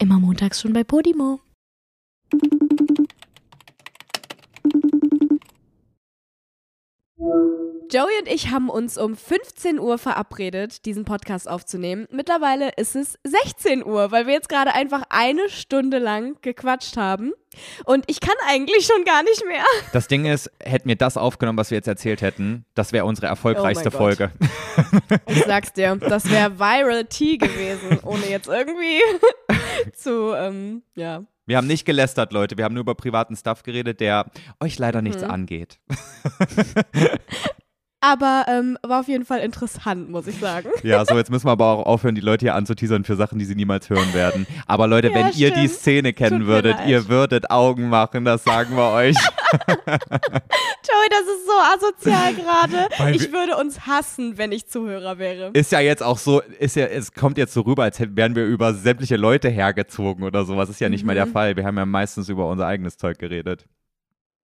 Immer montags schon bei Podimo. Joey und ich haben uns um 15 Uhr verabredet, diesen Podcast aufzunehmen. Mittlerweile ist es 16 Uhr, weil wir jetzt gerade einfach eine Stunde lang gequatscht haben. Und ich kann eigentlich schon gar nicht mehr. Das Ding ist, hätten wir das aufgenommen, was wir jetzt erzählt hätten, das wäre unsere erfolgreichste Oh Folge. Ich sag's dir, das wäre Viral Tea gewesen, ohne jetzt irgendwie zu, ähm, ja. Wir haben nicht gelästert, Leute. Wir haben nur über privaten Stuff geredet, der euch leider nichts Mhm. angeht. Aber ähm, war auf jeden Fall interessant, muss ich sagen. Ja, so jetzt müssen wir aber auch aufhören, die Leute hier anzuteasern für Sachen, die sie niemals hören werden. Aber Leute, Ja, wenn ihr die stimmt. Szene kennen Tut würdet, ihr würdet Augen machen, das sagen wir euch. Joey, das ist so asozial gerade. Ich würde uns hassen, wenn ich Zuhörer wäre. Ist ja jetzt auch so, ist ja, es kommt jetzt so rüber, als wären wir über sämtliche Leute hergezogen oder sowas. Ist ja nicht mal der Mhm. Fall. Wir haben ja meistens über unser eigenes Zeug geredet.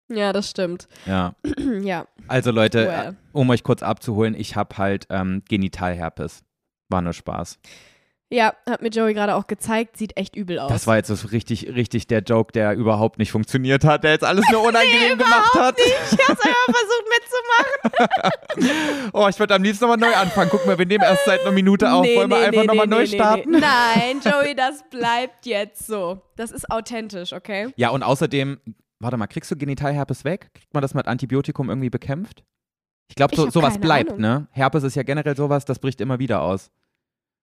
Ja, das stimmt. Ja. ja. Also Leute, Well. äh, um euch kurz abzuholen, ich habe halt ähm, Genitalherpes. War nur Spaß. Ja, hat mir Joey gerade auch gezeigt, sieht echt übel aus. Das war jetzt so richtig, richtig der Joke, der überhaupt nicht funktioniert hat, der jetzt alles nur unangenehm gemacht hat. Ich hab's einfach versucht mitzumachen. Oh, ich würde am liebsten nochmal neu anfangen. Guck mal, wir nehmen erst seit einer Minute auf. Wollen wir einfach nochmal neu starten? Nee. Nein, Joey, das bleibt jetzt so. Das ist authentisch, okay? Ja, und außerdem, warte mal, kriegst du Genitalherpes weg? Kriegt man das mit Antibiotikum irgendwie bekämpft? Ich glaube, so, sowas keine bleibt, Ahnung. ne? Herpes ist ja generell sowas, das bricht immer wieder aus.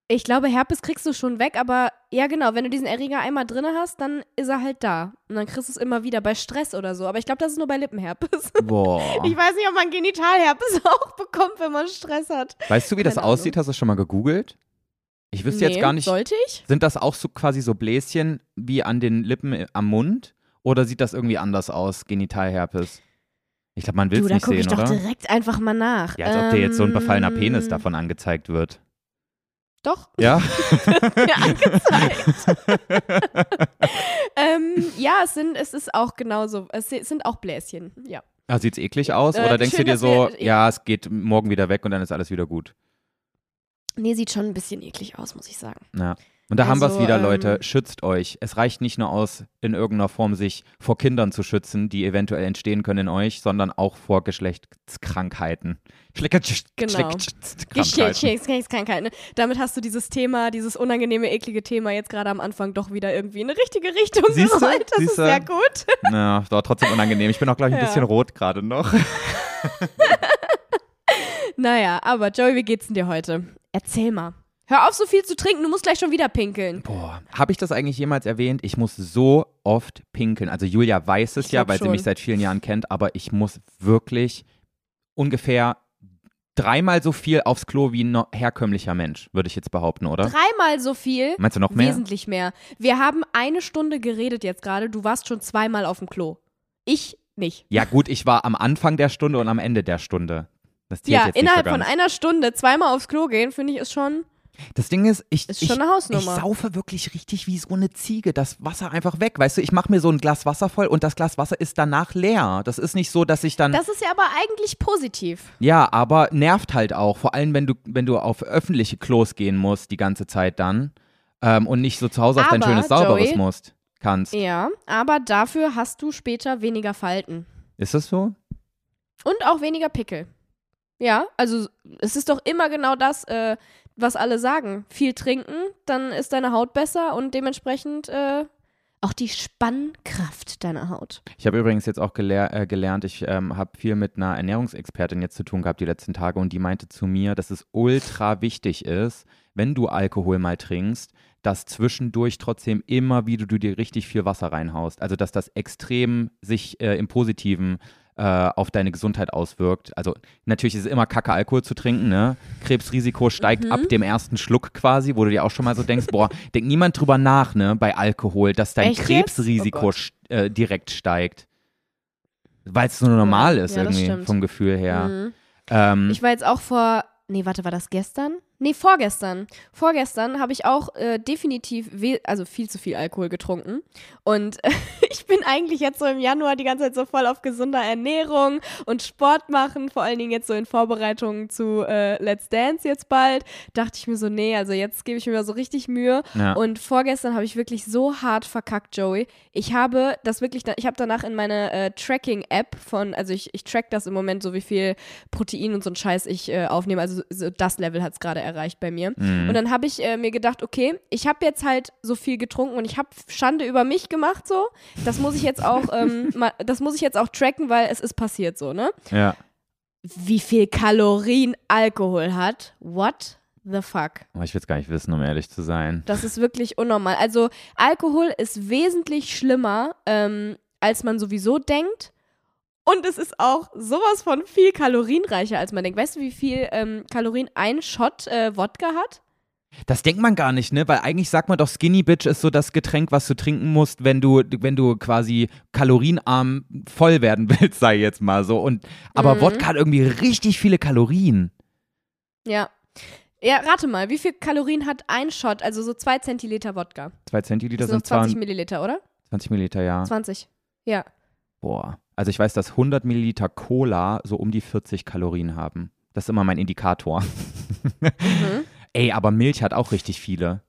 Ich glaube, Herpes kriegst du schon weg, aber ja, genau, wenn du diesen Erreger einmal drin hast, dann ist er halt da. Und dann kriegst du es immer wieder bei Stress oder so. Aber ich glaube, das ist nur bei Lippenherpes. Boah. Ich weiß nicht, ob man Genitalherpes auch bekommt, wenn man Stress hat. Weißt du, wie das keine aussieht? Hast du schon mal gegoogelt? Ich wüsste nee, jetzt gar nicht. Sollte ich? Sind das auch so quasi so Bläschen wie an den Lippen äh, am Mund? Oder sieht das irgendwie anders aus, Genitalherpes? Ich glaube, man will Du, es da nicht gucke sehen, ich doch oder? direkt einfach mal nach. Ja, als ob dir jetzt so ein befallener Penis Ähm, davon angezeigt wird. Doch, Ja? mir angezeigt. ähm, ja, es, sind, es ist auch genauso. Es si- sind auch Bläschen, ja. Ah, Sieht's eklig aus? Äh, Oder denkst du schön, dir dass so, wir- ja, es geht morgen wieder weg und dann ist alles wieder gut? Nee, sieht schon ein bisschen eklig aus, muss ich sagen. Ja. Und da haben wir es Also, wieder, ähm, Leute. Schützt euch. Es reicht nicht nur aus, in irgendeiner Form sich vor Kindern zu schützen, die eventuell entstehen können in euch, sondern auch vor Geschlechtskrankheiten. Genau. Geschlechtskrankheiten. Geschlechtskrankheit. Damit hast du dieses Thema, dieses unangenehme, eklige Thema jetzt gerade am Anfang doch wieder irgendwie in eine richtige Richtung Siehste? gerollt. Das ist Siehste? sehr gut. Ja, war trotzdem unangenehm. Ich bin auch, glaube ich, ein Ja. bisschen rot gerade noch. Naja, aber Joey, wie geht's denn dir heute? Erzähl mal. Hör auf, so viel zu trinken, du musst gleich schon wieder pinkeln. Boah, habe ich das eigentlich jemals erwähnt? Ich muss so oft pinkeln. Also Julia weiß es ja, weil sie schon. mich seit vielen Jahren kennt, aber ich muss wirklich ungefähr dreimal so viel aufs Klo wie ein herkömmlicher Mensch, würde ich jetzt behaupten, oder? Dreimal so viel. Meinst du noch mehr? Wesentlich mehr. Wir haben eine Stunde geredet jetzt gerade. Du warst schon zweimal auf dem Klo. Ich nicht. Ja, gut, ich war am Anfang der Stunde und am Ende der Stunde. Das Ja, innerhalb so von einer Stunde zweimal aufs Klo gehen, finde ich, ist schon. Das Ding ist, ich, Ist ich, ich saufe wirklich richtig wie so eine Ziege. Das Wasser einfach weg. Weißt du, ich mache mir so ein Glas Wasser voll und das Glas Wasser ist danach leer. Das ist nicht so, dass ich dann. Das ist ja aber eigentlich positiv. Ja, aber nervt halt auch. Vor allem, wenn du, wenn du auf öffentliche Klos gehen musst die ganze Zeit dann ähm, und nicht so zu Hause auf dein Aber, schönes sauberes Joey- musst, kannst. Ja, aber dafür hast du später weniger Falten. Ist das so? Und auch weniger Pickel. Ja, also es ist doch immer genau das, äh, was alle sagen. Viel trinken, dann ist deine Haut besser und dementsprechend äh, auch die Spannkraft deiner Haut. Ich habe übrigens jetzt auch gelehr äh, gelernt, ich ähm, habe viel mit einer Ernährungsexpertin jetzt zu tun gehabt die letzten Tage und die meinte zu mir, dass es ultra wichtig ist, wenn du Alkohol mal trinkst, dass zwischendurch trotzdem immer wieder du dir richtig viel Wasser reinhaust. Also dass das extrem sich äh, im Positiven äh, auf deine Gesundheit auswirkt. Also natürlich ist es immer kacke, Alkohol zu trinken, ne? Krebsrisiko steigt ab dem ersten Schluck quasi, wo du dir auch schon mal so denkst, boah, denkt niemand drüber nach, ne, bei Alkohol, dass dein Echt? Krebsrisiko Oh äh, direkt steigt. Weil es so normal ist Ja, irgendwie vom Gefühl her. Mhm. Ähm, Ich war jetzt auch vor, nee, warte, war das gestern? Nee, vorgestern. Vorgestern habe ich auch äh, definitiv, also viel zu viel Alkohol getrunken. Und äh, ich bin eigentlich jetzt so im Januar die ganze Zeit so voll auf gesunder Ernährung und Sport machen, vor allen Dingen jetzt so in Vorbereitung zu äh, Let's Dance jetzt bald. Dachte ich mir so, nee, also jetzt gebe ich mir so richtig Mühe. Ja. Und vorgestern habe ich wirklich so hart verkackt, Joey. Ich habe das wirklich, ich habe danach in meine äh, Tracking-App von, also ich, ich track das im Moment so, wie viel Protein und so ein Scheiß ich äh, aufnehme. Also so das Level hat es gerade erreicht erreicht bei mir. Mhm. Und dann habe ich äh, mir gedacht, okay, ich habe jetzt halt so viel getrunken und ich habe Schande über mich gemacht so. Das muss ich jetzt auch, ähm, mal, das muss ich jetzt auch tracken, weil es ist passiert so, ne? Ja. Wie viel Kalorien Alkohol hat? What? The fuck. Oh, ich will es gar nicht wissen, um ehrlich zu sein. Das ist wirklich unnormal. Also Alkohol ist wesentlich schlimmer, ähm, als man sowieso denkt. Und es ist auch sowas von viel kalorienreicher, als man denkt. Weißt du, wie viel ähm, Kalorien ein Shot äh, Wodka hat? Das denkt man gar nicht, ne? Weil eigentlich sagt man doch, Skinny Bitch ist so das Getränk, was du trinken musst, wenn du, wenn du quasi kalorienarm voll werden willst, sei jetzt mal so. Und, aber mhm. Wodka hat irgendwie richtig viele Kalorien. Ja. Ja, rate mal, wie viel Kalorien hat ein Shot, also so zwei Zentiliter Wodka? Zwei Zentiliter sind 20 Milliliter, oder? 20 Milliliter, ja. 20, ja. Boah. Also ich weiß, dass 100 Milliliter Cola so um die 40 Kalorien haben. Das ist immer mein Indikator. mhm. Ey, aber Milch hat auch richtig viele.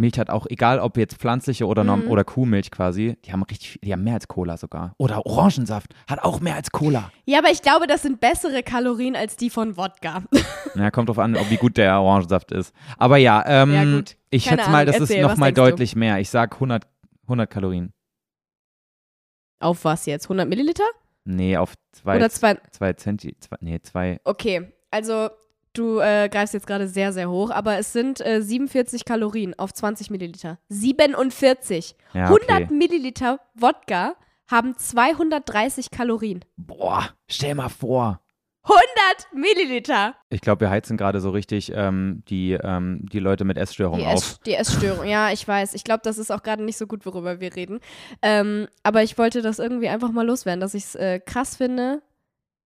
Milch hat auch, egal ob jetzt pflanzliche oder, mhm. oder Kuhmilch quasi, die haben richtig, die haben mehr als Cola sogar. Oder Orangensaft hat auch mehr als Cola. Ja, aber ich glaube, das sind bessere Kalorien als die von Wodka. Ja, kommt drauf an, wie gut der Orangensaft ist. Aber ja, ähm, ja ich Keine schätze mal, das Erzähl, ist nochmal deutlich du? mehr. Ich sag 100, 100 Kalorien. Auf was jetzt? 100 Milliliter? Nee, auf zwei, Oder zwei, zwei Zenti, zwei, nee, zwei. Okay, also du äh, greifst jetzt gerade sehr, sehr hoch, aber es sind äh, 47 Kalorien auf 20 Milliliter. 47. Ja, okay. 100 Milliliter Wodka haben 230 Kalorien. Boah, stell mal vor. 100 Milliliter. Ich glaube, wir heizen gerade so richtig ähm, die, ähm, die Leute mit Essstörungen auf. die Essstörung, ja, ich weiß. Ich glaube, das ist auch gerade nicht so gut, worüber wir reden. Ähm, aber ich wollte das irgendwie einfach mal loswerden, dass ich es äh, krass finde,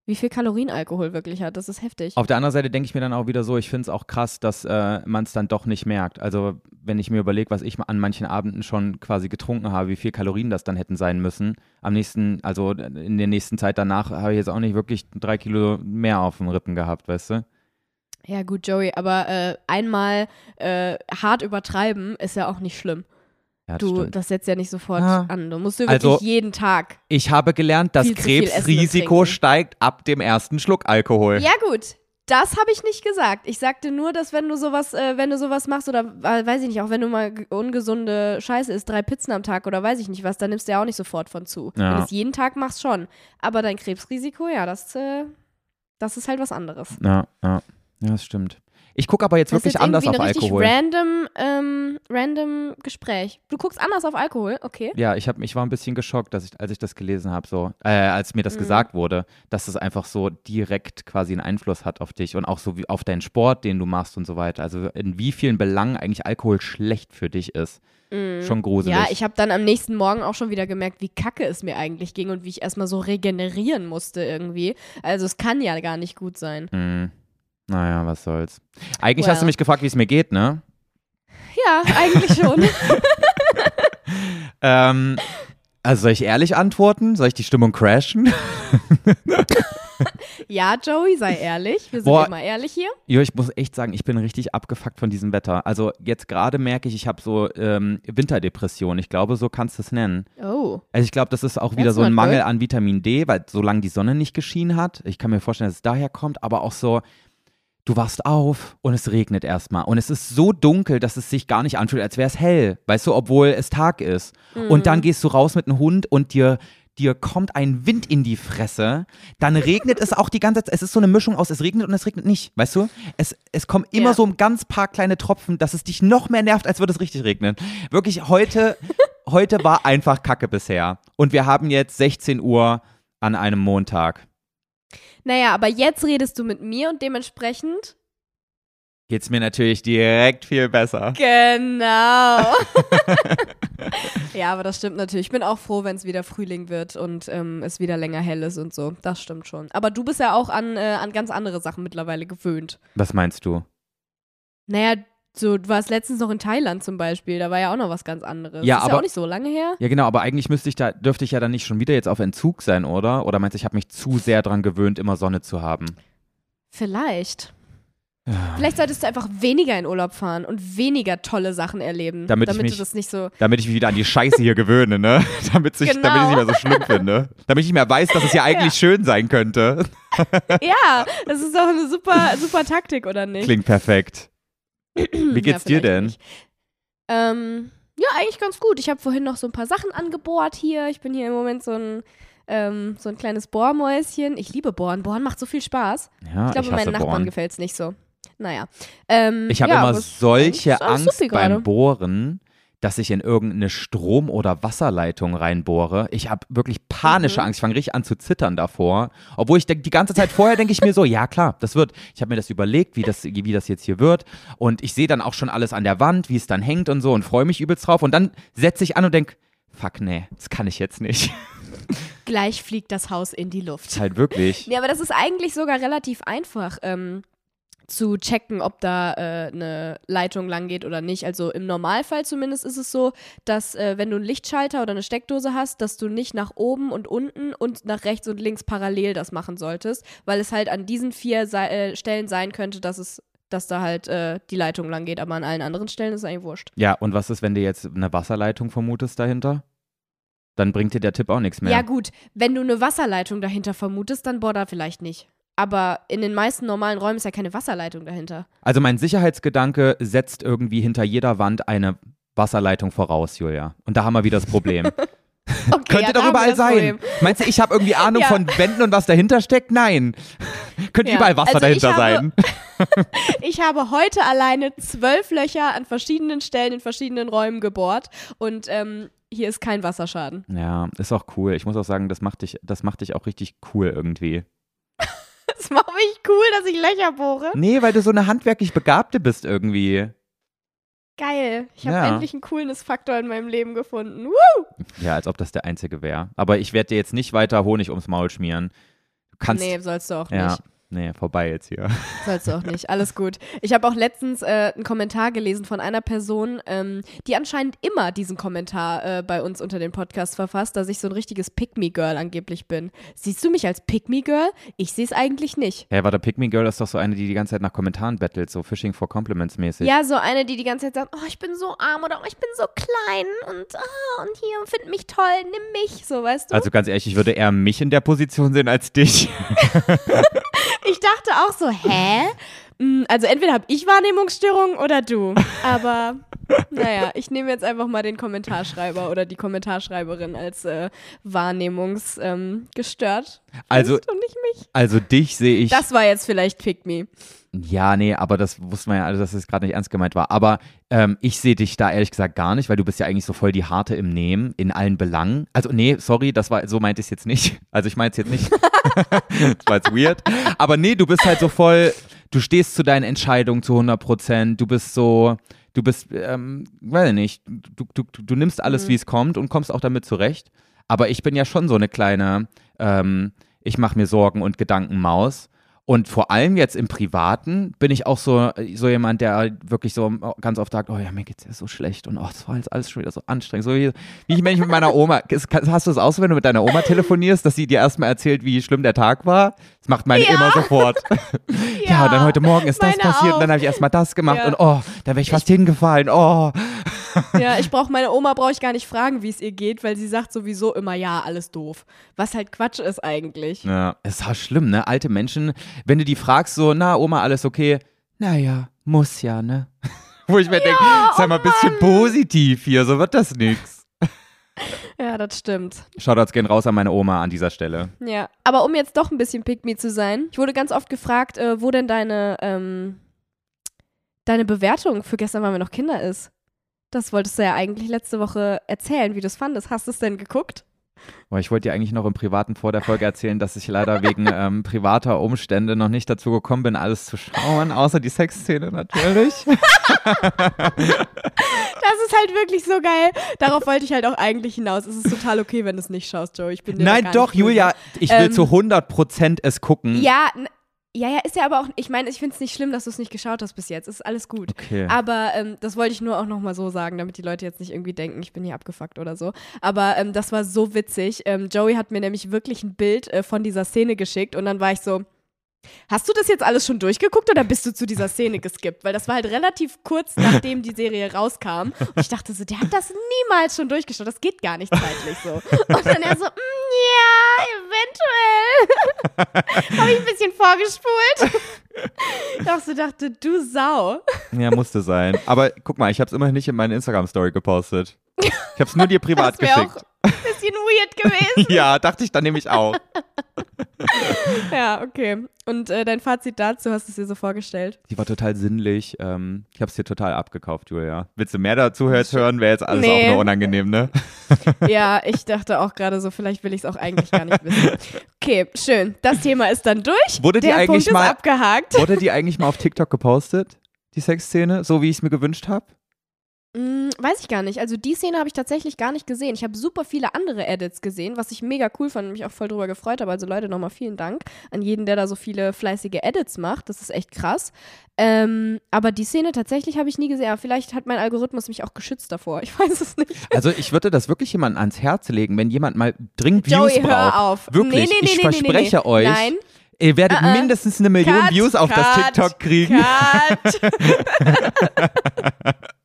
wie viel Kalorien Alkohol wirklich hat. Das ist heftig. Auf der anderen Seite denke ich mir dann auch wieder so, ich finde es auch krass, dass äh, man es dann doch nicht merkt. Also wenn ich mir überlege, was ich an manchen Abenden schon quasi getrunken habe, wie viel Kalorien das dann hätten sein müssen. Am nächsten, also in der nächsten Zeit danach habe ich jetzt auch nicht wirklich drei Kilo mehr auf den Rippen gehabt, weißt du? Ja gut, Joey, aber äh, einmal äh, hart übertreiben ist ja auch nicht schlimm. Ja, das du, stimmt. das setzt ja nicht sofort ja. an. Du musst du wirklich also, jeden Tag. Ich habe gelernt, das Krebsrisiko steigt ab dem ersten Schluck Alkohol. Ja, gut. Das habe ich nicht gesagt. Ich sagte nur, dass wenn du sowas, äh, wenn du sowas machst oder äh, weiß ich nicht, auch wenn du mal ungesunde Scheiße isst, drei Pizzen am Tag oder weiß ich nicht was, dann nimmst du ja auch nicht sofort von zu. Ja. Wenn du es jeden Tag machst, schon. Aber dein Krebsrisiko, ja, das, äh, das ist halt was anderes. Ja, ja. Ja, das stimmt. Ich gucke aber jetzt das wirklich anders auf Alkohol. Random, ähm, random Gespräch. Du guckst anders auf Alkohol, okay? Ja, ich, hab, ich war ein bisschen geschockt, dass ich, als ich das gelesen habe, so, äh, als mir das mhm. gesagt wurde, dass es einfach so direkt quasi einen Einfluss hat auf dich und auch so wie auf deinen Sport, den du machst und so weiter. Also in wie vielen Belangen eigentlich Alkohol schlecht für dich ist. Mhm. Schon gruselig. Ja, ich habe dann am nächsten Morgen auch schon wieder gemerkt, wie kacke es mir eigentlich ging und wie ich erstmal so regenerieren musste irgendwie. Also es kann ja gar nicht gut sein. Mhm. Naja, was soll's. Eigentlich well. hast du mich gefragt, wie es mir geht, ne? Ja, eigentlich schon. ähm, also soll ich ehrlich antworten? Soll ich die Stimmung crashen? ja, Joey, sei ehrlich. Wir sind Boah, immer ehrlich hier. Jo, ich muss echt sagen, ich bin richtig abgefuckt von diesem Wetter. Also jetzt gerade merke ich, ich habe so ähm, Winterdepression. Ich glaube, so kannst du es nennen. Oh. Also ich glaube, das ist auch wieder so ein Mangel good. an Vitamin D, weil solange die Sonne nicht geschienen hat, ich kann mir vorstellen, dass es daher kommt, aber auch so, du wachst auf und es regnet erstmal. Und es ist so dunkel, dass es sich gar nicht anfühlt, als wäre es hell, weißt du, obwohl es Tag ist. Mhm. Und dann gehst du raus mit einem Hund und dir, dir kommt ein Wind in die Fresse. Dann regnet es auch die ganze Zeit. Es ist so eine Mischung aus, es regnet und es regnet nicht, weißt du? Es, es kommen immer ja. so ein ganz paar kleine Tropfen, dass es dich noch mehr nervt, als würde es richtig regnen. Wirklich, heute, heute war einfach Kacke bisher. Und wir haben jetzt 16 Uhr an einem Montag. Naja, aber jetzt redest du mit mir und dementsprechend geht's mir natürlich direkt viel besser. Genau. ja, aber das stimmt natürlich. Ich bin auch froh, wenn es wieder Frühling wird und ähm, es wieder länger hell ist und so. Das stimmt schon. Aber du bist ja auch an, äh, an ganz andere Sachen mittlerweile gewöhnt. Was meinst du? Naja, so, du warst letztens noch in Thailand zum Beispiel, da war ja auch noch was ganz anderes. Ja, ist aber- ja auch nicht so lange her. Ja, genau, aber eigentlich müsste ich da, dürfte ich ja dann nicht schon wieder jetzt auf Entzug sein, oder? Oder meinst du, ich habe mich zu sehr dran gewöhnt, immer Sonne zu haben? Vielleicht. Vielleicht solltest du einfach weniger in Urlaub fahren und weniger tolle Sachen erleben. Damit ich damit mich- du das nicht so. Damit ich mich wieder an die Scheiße hier gewöhne, ne? Damit ich, damit ich Genau. es nicht mehr so schlimm finde. Damit ich nicht mehr weiß, dass es ja eigentlich schön sein könnte. ja, das ist doch eine super, super Taktik, oder nicht? Klingt perfekt. Wie geht's dir vielleicht denn? Ähm, ja, eigentlich ganz gut. Ich habe vorhin noch so ein paar Sachen angebohrt hier. Ich bin hier im Moment so ein, ähm, so ein kleines Bohrmäuschen. Ich liebe Bohren. Bohren macht so viel Spaß. Ja, Ich glaube, meinen Nachbarn Bohren. gefällt es nicht so. Naja. Ähm, Ich habe ja, immer solche Angst beim Bohren, dass ich in irgendeine Strom- oder Wasserleitung reinbohre. Ich habe wirklich panische Mhm. Angst. Ich fange richtig an zu zittern davor. Obwohl ich denk, die ganze Zeit vorher denke ich mir so, ja klar, das wird. Ich habe mir das überlegt, wie das, wie das jetzt hier wird. Und ich sehe dann auch schon alles an der Wand, wie es dann hängt und so und freue mich übelst drauf. Und dann setze ich an und denke, fuck nee, das kann ich jetzt nicht. Gleich fliegt das Haus in die Luft. Halt wirklich. Nee, aber das ist eigentlich sogar relativ einfach ähm, zu checken, ob da äh, eine Leitung lang geht oder nicht. Also im Normalfall zumindest ist es so, dass äh, wenn du einen Lichtschalter oder eine Steckdose hast, dass du nicht nach oben und unten und nach rechts und links parallel das machen solltest, weil es halt an diesen vier Sei äh, Stellen sein könnte, dass es dass da halt äh, die Leitung lang geht, aber an allen anderen Stellen ist es eigentlich wurscht. Ja, und was ist, wenn du jetzt eine Wasserleitung vermutest dahinter? Dann bringt dir der Tipp auch nichts mehr. Ja, gut, wenn du eine Wasserleitung dahinter vermutest, dann bohr da vielleicht nicht. Aber in den meisten normalen Räumen ist ja keine Wasserleitung dahinter. Also mein Sicherheitsgedanke setzt irgendwie hinter jeder Wand eine Wasserleitung voraus, Julia. Und da haben wir wieder das Problem. Okay, Könnte ja, doch überall sein. Problem. Meinst du, ich habe irgendwie Ahnung Ja. von Wänden und was dahinter steckt? Nein. Könnte Ja, überall Wasser also dahinter habe- sein. Ich habe heute alleine zwölf Löcher an verschiedenen Stellen in verschiedenen Räumen gebohrt und ähm, hier ist kein Wasserschaden. Ja, ist auch cool. Ich muss auch sagen, das macht dich, das macht dich auch richtig cool irgendwie. Das macht mich cool, dass ich Löcher bohre. Nee, weil du so eine handwerklich Begabte bist irgendwie. Geil. Ich habe Ja. endlich einen Coolness-Faktor in meinem Leben gefunden. Woo! Ja, als ob das der einzige wäre. Aber ich werde dir jetzt nicht weiter Honig ums Maul schmieren. Du kannst. Nee, sollst du auch ja, nicht. Nee, vorbei jetzt hier. Sollst du auch nicht. Alles gut. Ich habe auch letztens äh, einen Kommentar gelesen von einer Person, ähm, die anscheinend immer diesen Kommentar äh, bei uns unter den Podcast verfasst, dass ich so ein richtiges Pick-Me-Girl angeblich bin. Siehst du mich als Pick-Me-Girl? Ich sehe es eigentlich nicht. Hey, warte, Pick Me Girl ist doch so eine, die die ganze Zeit nach Kommentaren battelt, so Fishing for Compliments mäßig. Ja, so eine, die die ganze Zeit sagt, oh, ich bin so arm oder oh, ich bin so klein und, ah, und hier, find mich toll, nimm mich, so, weißt du? Also ganz ehrlich, ich würde eher mich in der Position sehen als dich. ich dachte auch so, hä? Mm, Also entweder habe ich Wahrnehmungsstörungen oder du. Aber naja, ich nehme jetzt einfach mal den Kommentarschreiber oder die Kommentarschreiberin als äh, wahrnehmungsgestört. Ähm. Also- und nicht mich. Also dich sehe ich. Das war jetzt vielleicht Pick Me. Ja, nee, aber das wusste man ja, also dass es gerade nicht ernst gemeint war. Aber ähm, ich sehe dich da ehrlich gesagt gar nicht, weil du bist ja eigentlich so voll die Harte im Nehmen, in allen Belangen. Also, nee, sorry, das war, so meinte ich es jetzt nicht. Also ich meine es jetzt nicht. das war jetzt weird. Aber nee, du bist halt so voll, du stehst zu deinen Entscheidungen zu 100 Prozent. Du bist so, du bist, ähm, weiß ich nicht, du, du, du, nimmst alles, Mhm. wie es kommt und kommst auch damit zurecht. Aber ich bin ja schon so eine kleine, ähm, ich mache mir Sorgen und Gedanken Maus. Und vor allem jetzt im Privaten bin ich auch so, so jemand, der wirklich so ganz oft sagt, oh ja, mir geht's ja so schlecht und oh, das war jetzt alles schon wieder so anstrengend. So wie, wie ich, wenn ich mit meiner Oma, hast du das auch so, wenn du mit deiner Oma telefonierst, dass sie dir erstmal erzählt, wie schlimm der Tag war? Das macht meine Ja. immer sofort. Ja, und dann heute Morgen ist das passiert auch. und dann habe ich erstmal das gemacht Ja. und oh, da wäre ich fast hingefallen. Oh. Ja, ich brauche meine Oma brauche ich gar nicht fragen, wie es ihr geht, weil sie sagt sowieso immer ja, alles doof. Was halt Quatsch ist eigentlich. Ja, es ist auch schlimm, ne? Alte Menschen, wenn du die fragst, so, na, Oma, alles okay? Naja, muss ja, ne? Wo ich mir denke, sei mal ein bisschen positiv hier, so wird das nix. Ja, das stimmt. Shoutouts gehen raus an meine Oma an dieser Stelle. Ja, aber um jetzt doch ein bisschen Pick Me zu sein, ich wurde ganz oft gefragt, äh, wo denn deine, ähm, deine Bewertung für gestern waren wir noch Kinder ist. Das wolltest du ja eigentlich letzte Woche erzählen, wie du es fandest. Hast du es denn geguckt? Boah, ich wollte dir eigentlich noch im Privaten vor der Folge erzählen, dass ich leider wegen ähm, privater Umstände noch nicht dazu gekommen bin, alles zu schauen, außer die Sexszene natürlich. Das ist halt wirklich so geil. Darauf wollte ich halt auch eigentlich hinaus. Es ist total okay, wenn du es nicht schaust, Joe. Ich bin Nein, doch. Julia, ich will Ähm, zu 100% es gucken. Ja, Ja, ja, ist ja aber auch, ich meine, ich finde es nicht schlimm, dass du es nicht geschaut hast bis jetzt. Ist alles gut. Okay. Aber ähm, das wollte ich nur auch nochmal so sagen, damit die Leute jetzt nicht irgendwie denken, ich bin hier abgefuckt oder so. Aber ähm, das war so witzig. Ähm, Joey hat mir nämlich wirklich ein Bild äh, von dieser Szene geschickt und dann war ich so, Hast du das jetzt alles schon durchgeguckt oder bist du zu dieser Szene geskippt? Weil das war halt relativ kurz nachdem die Serie rauskam. Und ich dachte so, der hat das niemals schon durchgeschaut. Das geht gar nicht zeitlich so. Und dann er so, mm, ja, eventuell. Habe ich ein bisschen vorgespult. Auch so dachte, du Sau. Ja, musste sein. Aber guck mal, ich habe es immerhin nicht in meine Instagram-Story gepostet. Ich habe es nur dir privat geschickt. auch bisschen weird gewesen. Ja, dachte ich dann nämlich auch. Ja, okay. Und äh, dein Fazit dazu hast du es dir so vorgestellt? Die war total sinnlich. Ähm, ich habe es dir total abgekauft, Julia. Willst du mehr dazu hören? Wäre jetzt alles Nee. auch nur unangenehm, ne? Ja, ich dachte auch gerade so, vielleicht will ich es auch eigentlich gar nicht wissen. Okay, schön. Das Thema ist dann durch. Wurde die Der eigentlich Punkt mal- abgehakt. Wurde die eigentlich mal auf TikTok gepostet? Die Sexszene? So wie ich es mir gewünscht habe? Hm, weiß ich gar nicht. Also die Szene habe ich tatsächlich gar nicht gesehen. Ich habe super viele andere Edits gesehen, was ich mega cool fand und mich auch voll drüber gefreut habe. Also Leute, nochmal vielen Dank an jeden, der da so viele fleißige Edits macht. Das ist echt krass. Ähm, aber die Szene tatsächlich habe ich nie gesehen. Aber vielleicht hat mein Algorithmus mich auch geschützt davor. Ich weiß es nicht. Also ich würde das wirklich jemandem ans Herz legen, wenn jemand mal dringend Views Joey, braucht. hör auf. Wirklich, nee, nee, nee, ich verspreche euch, Nein. ihr werdet Uh-uh. mindestens eine Million Cut, Views auf das cut, TikTok kriegen. Cut.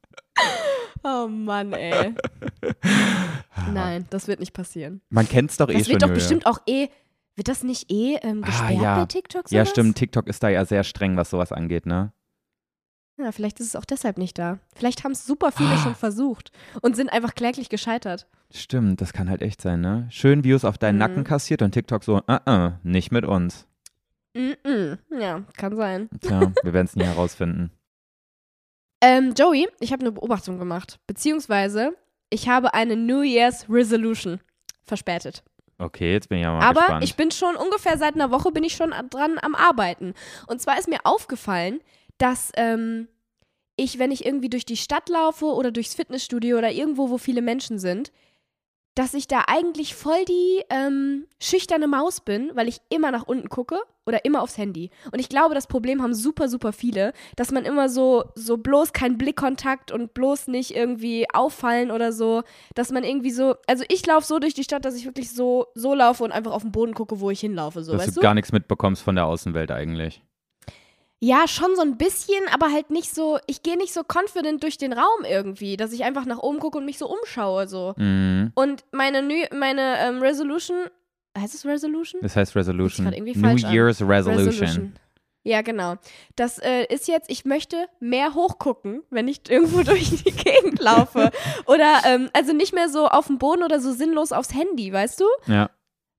oh Mann, ey. Nein, das wird nicht passieren. Man kennt es doch eh Das schon. wird doch bestimmt auch eh. Wird das nicht eh ähm, Ah, gesperrt ja. bei TikTok? Sowas? Ja, stimmt. TikTok ist da ja sehr streng, was sowas angeht, ne? Ja, vielleicht ist es auch deshalb nicht da. Vielleicht haben es super viele Ah. schon versucht und sind einfach kläglich gescheitert. Stimmt, das kann halt echt sein, ne? Schön Views auf deinen Mhm. Nacken kassiert und TikTok so, uh -uh, nicht mit uns. Mm -mm. Ja, kann sein. Tja, wir werden es nie herausfinden. Ähm, Joey, ich habe eine Beobachtung gemacht. Beziehungsweise, ich habe eine New Year's Resolution verspätet. Okay, jetzt bin ich ja mal Aber gespannt. ich bin schon ungefähr seit einer Woche bin ich schon dran am Arbeiten. Und zwar ist mir aufgefallen, dass ähm, ich, wenn ich irgendwie durch die Stadt laufe oder durchs Fitnessstudio oder irgendwo, wo viele Menschen sind, dass ich da eigentlich voll die ähm, schüchterne Maus bin, weil ich immer nach unten gucke oder immer aufs Handy. Und ich glaube, das Problem haben super, super viele, dass man immer so, so bloß kein Blickkontakt und bloß nicht irgendwie auffallen oder so, dass man irgendwie so, also ich laufe so durch die Stadt, dass ich wirklich so, so laufe und einfach auf den Boden gucke, wo ich hinlaufe, so, dass weißt du? gar nichts mitbekommst von der Außenwelt eigentlich. Ja, schon so ein bisschen, aber halt nicht so, ich gehe nicht so confident durch den Raum irgendwie, dass ich einfach nach oben gucke und mich so umschaue, so. Mhm. Und meine, meine ähm, Resolution, heißt es Resolution? Das heißt Resolution. grad irgendwie New. Year's Resolution. Ja, genau. Das äh, ist jetzt, ich möchte mehr hochgucken, wenn ich irgendwo durch die Gegend laufe. Oder, ähm, also nicht mehr so auf dem Boden oder so sinnlos aufs Handy, weißt du? Ja.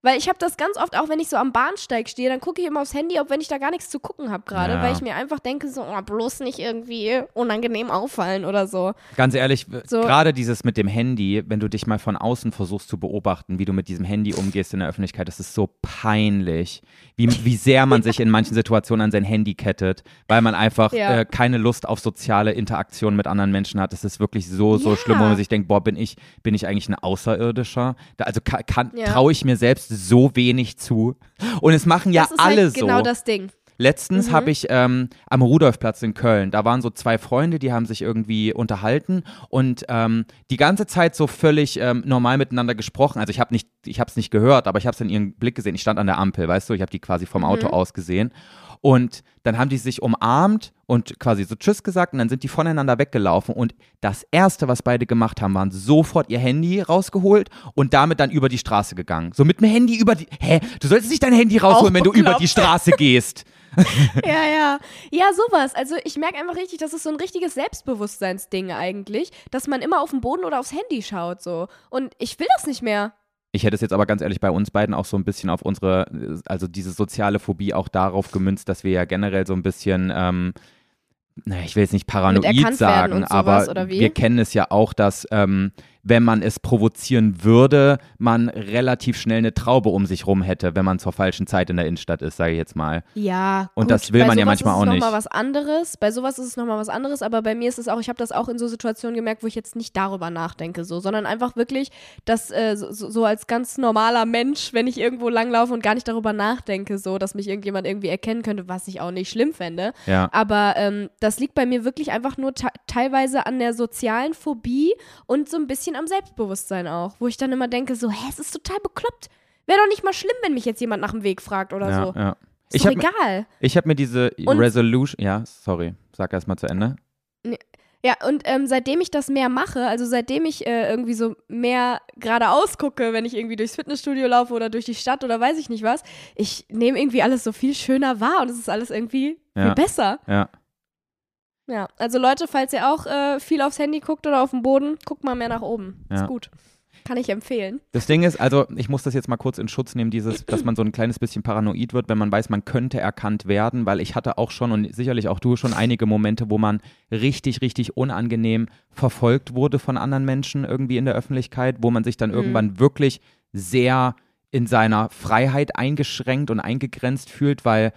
Weil ich habe das ganz oft, auch wenn ich so am Bahnsteig stehe, dann gucke ich immer aufs Handy, auch wenn ich da gar nichts zu gucken habe gerade, Ja. weil ich mir einfach denke, so, oh, bloß nicht irgendwie unangenehm auffallen oder so. Ganz ehrlich, So. gerade dieses mit dem Handy, wenn du dich mal von außen versuchst zu beobachten, wie du mit diesem Handy umgehst in der Öffentlichkeit, das ist so peinlich, wie, wie sehr man sich in manchen Situationen an sein Handy kettet, weil man einfach Ja. äh, keine Lust auf soziale Interaktion mit anderen Menschen hat. Das ist wirklich so, so Ja. schlimm, wo man sich denkt, boah, bin ich, bin ich eigentlich ein Außerirdischer? Da, also ka- kann, traue ich mir selbst so wenig zu. Und es machen ja das ist alle halt genau so. das Ding. Letztens Mhm. habe ich ähm, am Rudolfplatz in Köln, da waren so zwei Freunde, die haben sich irgendwie unterhalten und ähm, die ganze Zeit so völlig ähm, normal miteinander gesprochen. Also ich habe nicht, ich habe es nicht gehört, aber ich habe es in ihrem Blick gesehen. Ich stand an der Ampel, weißt du, ich habe die quasi vom Auto Mhm. aus gesehen. Und dann haben die sich umarmt und quasi so Tschüss gesagt und dann sind die voneinander weggelaufen. Und das Erste, was beide gemacht haben, waren sofort ihr Handy rausgeholt und damit dann über die Straße gegangen. So mit dem Handy über die. Hä? Du solltest nicht dein Handy rausholen, wenn du über die Straße gehst. Ja, ja. Ja, sowas. Also ich merke einfach richtig, das ist so ein richtiges Selbstbewusstseinsding eigentlich, dass man immer auf den Boden oder aufs Handy schaut so. Und ich will das nicht mehr. Ich hätte es jetzt aber ganz ehrlich bei uns beiden auch so ein bisschen auf unsere, also diese soziale Phobie auch darauf gemünzt, dass wir ja generell so ein bisschen, ähm, naja, ich will jetzt nicht paranoid sagen, aber wir kennen es ja auch, dass ähm, wenn man es provozieren würde, man relativ schnell eine Traube um sich rum hätte, wenn man zur falschen Zeit in der Innenstadt ist, sage ich jetzt mal. Ja. Und gut, das will bei man ja sowas manchmal ist auch es nicht. Noch mal was anderes. Bei sowas ist es nochmal was anderes, aber bei mir ist es auch, ich habe das auch in so Situationen gemerkt, wo ich jetzt nicht darüber nachdenke, so, sondern einfach wirklich, dass äh, so, so als ganz normaler Mensch, wenn ich irgendwo langlaufe und gar nicht darüber nachdenke, so, dass mich irgendjemand irgendwie erkennen könnte, was ich auch nicht schlimm fände. Ja. Aber ähm, das liegt bei mir wirklich einfach nur te teilweise an der sozialen Phobie und so ein bisschen am Selbstbewusstsein auch, wo ich dann immer denke, so, hä, es ist total bekloppt. Wäre doch nicht mal schlimm, wenn mich jetzt jemand nach dem Weg fragt oder ja, so. ja. Ist Ich doch habe mir, egal. ich hab mir diese Und- Resolution, ja, sorry, sag erst mal zu Ende. Ja, und ähm, seitdem ich das mehr mache, also seitdem ich äh, irgendwie so mehr geradeaus gucke, wenn ich irgendwie durchs Fitnessstudio laufe oder durch die Stadt oder weiß ich nicht was, ich nehme irgendwie alles so viel schöner wahr und es ist alles irgendwie Ja. viel besser. Ja. Ja, also Leute, falls ihr auch äh, viel aufs Handy guckt oder auf den Boden, guckt mal mehr nach oben. Ja. Ist gut. Kann ich empfehlen. Das Ding ist, also ich muss das jetzt mal kurz in Schutz nehmen, dieses, dass man so ein kleines bisschen paranoid wird, wenn man weiß, man könnte erkannt werden, weil ich hatte auch schon und sicherlich auch du schon einige Momente, wo man richtig, richtig unangenehm verfolgt wurde von anderen Menschen irgendwie in der Öffentlichkeit, wo man sich dann Mhm. irgendwann wirklich sehr in seiner Freiheit eingeschränkt und eingegrenzt fühlt, weil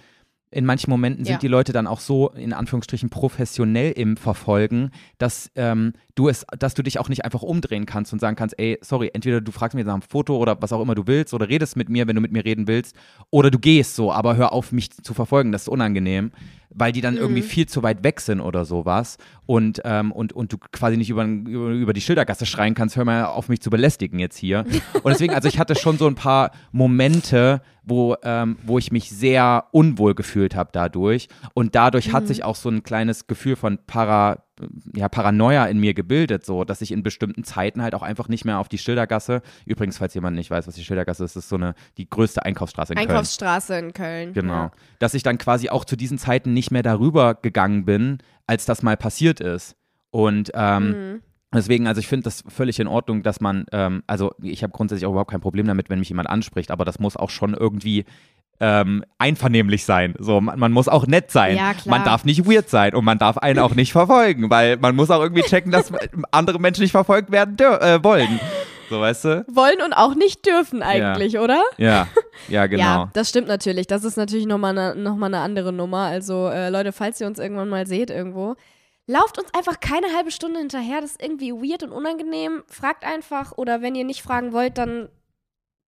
in manchen Momenten sind Ja. die Leute dann auch so in Anführungsstrichen professionell im Verfolgen, dass ähm, du es, dass du dich auch nicht einfach umdrehen kannst und sagen kannst, ey, sorry, entweder du fragst mich nach einem Foto oder was auch immer du willst oder redest mit mir, wenn du mit mir reden willst, oder du gehst so, aber hör auf, mich zu verfolgen, das ist unangenehm, weil die dann irgendwie Mhm. viel zu weit weg sind oder sowas und, ähm, und, und du quasi nicht über, über, über die Schildergasse schreien kannst, hör mal auf, mich zu belästigen jetzt hier. Und deswegen, also ich hatte schon so ein paar Momente, wo, ähm, wo ich mich sehr unwohl gefühlt habe dadurch. Und dadurch hat sich auch so ein kleines Gefühl von Para, ja, Paranoia in mir gebildet, so, dass ich in bestimmten Zeiten halt auch einfach nicht mehr auf die Schildergasse, übrigens, falls jemand nicht weiß, was die Schildergasse ist, ist so eine, die größte Einkaufsstraße in Köln. Einkaufsstraße in Köln. Genau. Ja. Dass ich dann quasi auch zu diesen Zeiten nicht mehr darüber gegangen bin, als das mal passiert ist. Und ähm, Mhm. deswegen, also ich finde das völlig in Ordnung, dass man, ähm, also ich habe grundsätzlich auch überhaupt kein Problem damit, wenn mich jemand anspricht, aber das muss auch schon irgendwie ähm, einvernehmlich sein. So, man, man muss auch nett sein. Ja. Man darf nicht weird sein und man darf einen auch nicht verfolgen, weil man muss auch irgendwie checken, dass andere Menschen nicht verfolgt werden äh, wollen. So, weißt du? Wollen und auch nicht dürfen eigentlich, oder? Ja, ja, genau. Ja, das stimmt natürlich. Das ist natürlich nochmal eine noch mal eine andere Nummer. Also, äh, Leute, falls ihr uns irgendwann mal seht irgendwo, lauft uns einfach keine halbe Stunde hinterher. Das ist irgendwie weird und unangenehm. Fragt einfach oder wenn ihr nicht fragen wollt, dann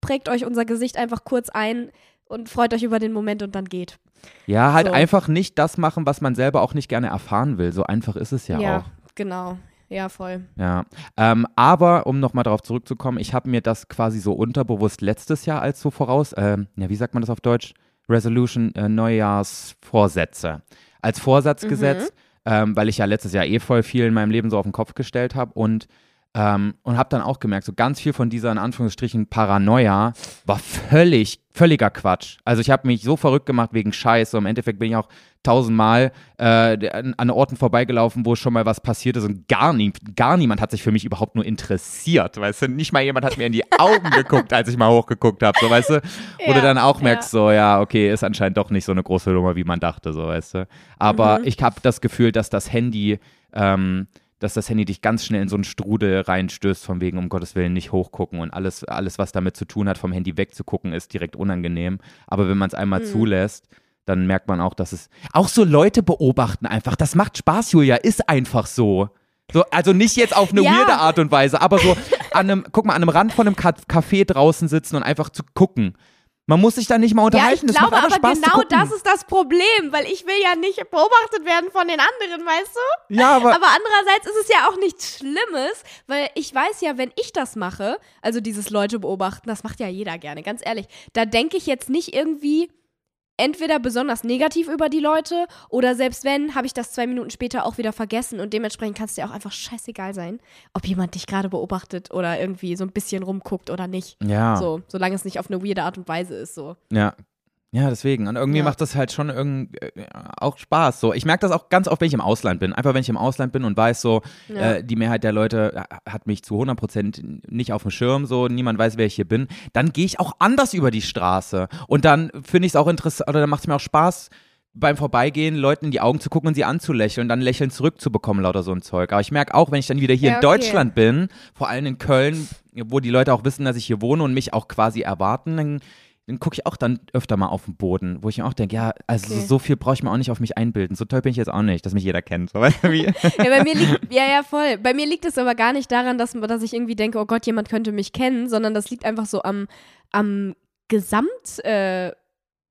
prägt euch unser Gesicht einfach kurz ein und freut euch über den Moment und dann geht. Ja, halt So. einfach nicht das machen, was man selber auch nicht gerne erfahren will. So einfach ist es ja, auch. genau. Ja, voll. Ja. Ähm, aber um nochmal darauf zurückzukommen, ich habe mir das quasi so unterbewusst letztes Jahr als so voraus, ähm, ja, wie sagt man das auf Deutsch? Resolution, äh, Neujahrsvorsätze. Als Vorsatz Mhm. gesetzt, ähm, weil ich ja letztes Jahr eh voll viel in meinem Leben so auf den Kopf gestellt habe und ähm, und habe dann auch gemerkt, so ganz viel von dieser in Anführungsstrichen Paranoia war völlig, völliger Quatsch. Also ich habe mich so verrückt gemacht wegen Scheiß. So Im Endeffekt bin ich auch tausendmal äh, an, an Orten vorbeigelaufen, wo schon mal was passiert ist und gar, nie, gar niemand hat sich für mich überhaupt nur interessiert. Weißt du, nicht mal jemand hat mir in die Augen geguckt, als ich mal hochgeguckt habe. So, weißt du, wo du Ja, dann auch ja. merkst, so, ja, okay, ist anscheinend doch nicht so eine große Nummer, wie man dachte, so, weißt du. Aber Mhm. ich habe das Gefühl, dass das Handy, ähm, dass das Handy dich ganz schnell in so einen Strudel reinstößt, von wegen, um Gottes Willen, nicht hochgucken und alles, alles, was damit zu tun hat, vom Handy wegzugucken, ist direkt unangenehm. Aber wenn man es einmal Mhm. zulässt, dann merkt man auch, dass es auch so Leute beobachten einfach. Das macht Spaß, Julia, ist einfach so. So, also nicht jetzt auf eine Ja. weirde Art und Weise, aber so an einem, guck mal, an einem Rand von einem Café draußen sitzen und einfach zu gucken. Man muss sich da nicht mal Ja, unterhalten. ich es macht glaube aber Spaß genau das ist das Problem, weil ich will ja nicht beobachtet werden von den anderen, weißt du? Ja, aber, Aber andererseits ist es ja auch nichts Schlimmes, weil ich weiß ja, wenn ich das mache, also dieses Leute beobachten, das macht ja jeder gerne, ganz ehrlich. Da denke ich jetzt nicht irgendwie entweder besonders negativ über die Leute oder selbst wenn, habe ich das zwei Minuten später auch wieder vergessen und dementsprechend kann es dir auch einfach scheißegal sein, ob jemand dich gerade beobachtet oder irgendwie so ein bisschen rumguckt oder nicht. ja. So, solange es nicht auf eine weirde Art und Weise ist, so. Ja. Ja, deswegen. Und irgendwie Ja. macht das halt schon irgend, äh, auch Spaß. So, ich merke das auch ganz oft, wenn ich im Ausland bin. Einfach wenn ich im Ausland bin und weiß, so, Ja. äh, die Mehrheit der Leute äh, hat mich zu 100% nicht auf dem Schirm, so, niemand weiß, wer ich hier bin, dann gehe ich auch anders über die Straße. Und dann finde ich es auch interessant, oder dann macht es mir auch Spaß, beim Vorbeigehen Leuten in die Augen zu gucken und sie anzulächeln und dann Lächeln zurückzubekommen, lauter so ein Zeug. Aber ich merke auch, wenn ich dann wieder hier Ja, in okay. Deutschland bin, vor allem in Köln, wo die Leute auch wissen, dass ich hier wohne und mich auch quasi erwarten, dann, dann gucke ich auch dann öfter mal auf den Boden, wo ich mir auch denke, ja, also Okay. so viel brauche ich mir auch nicht auf mich einbilden. So toll bin ich jetzt auch nicht, dass mich jeder kennt. So, weißt du, wie? Ja, bei mir liegt, ja, ja, voll. Bei mir liegt es aber gar nicht daran, dass, dass ich irgendwie denke, oh Gott, jemand könnte mich kennen, sondern das liegt einfach so am, am Gesamt, äh,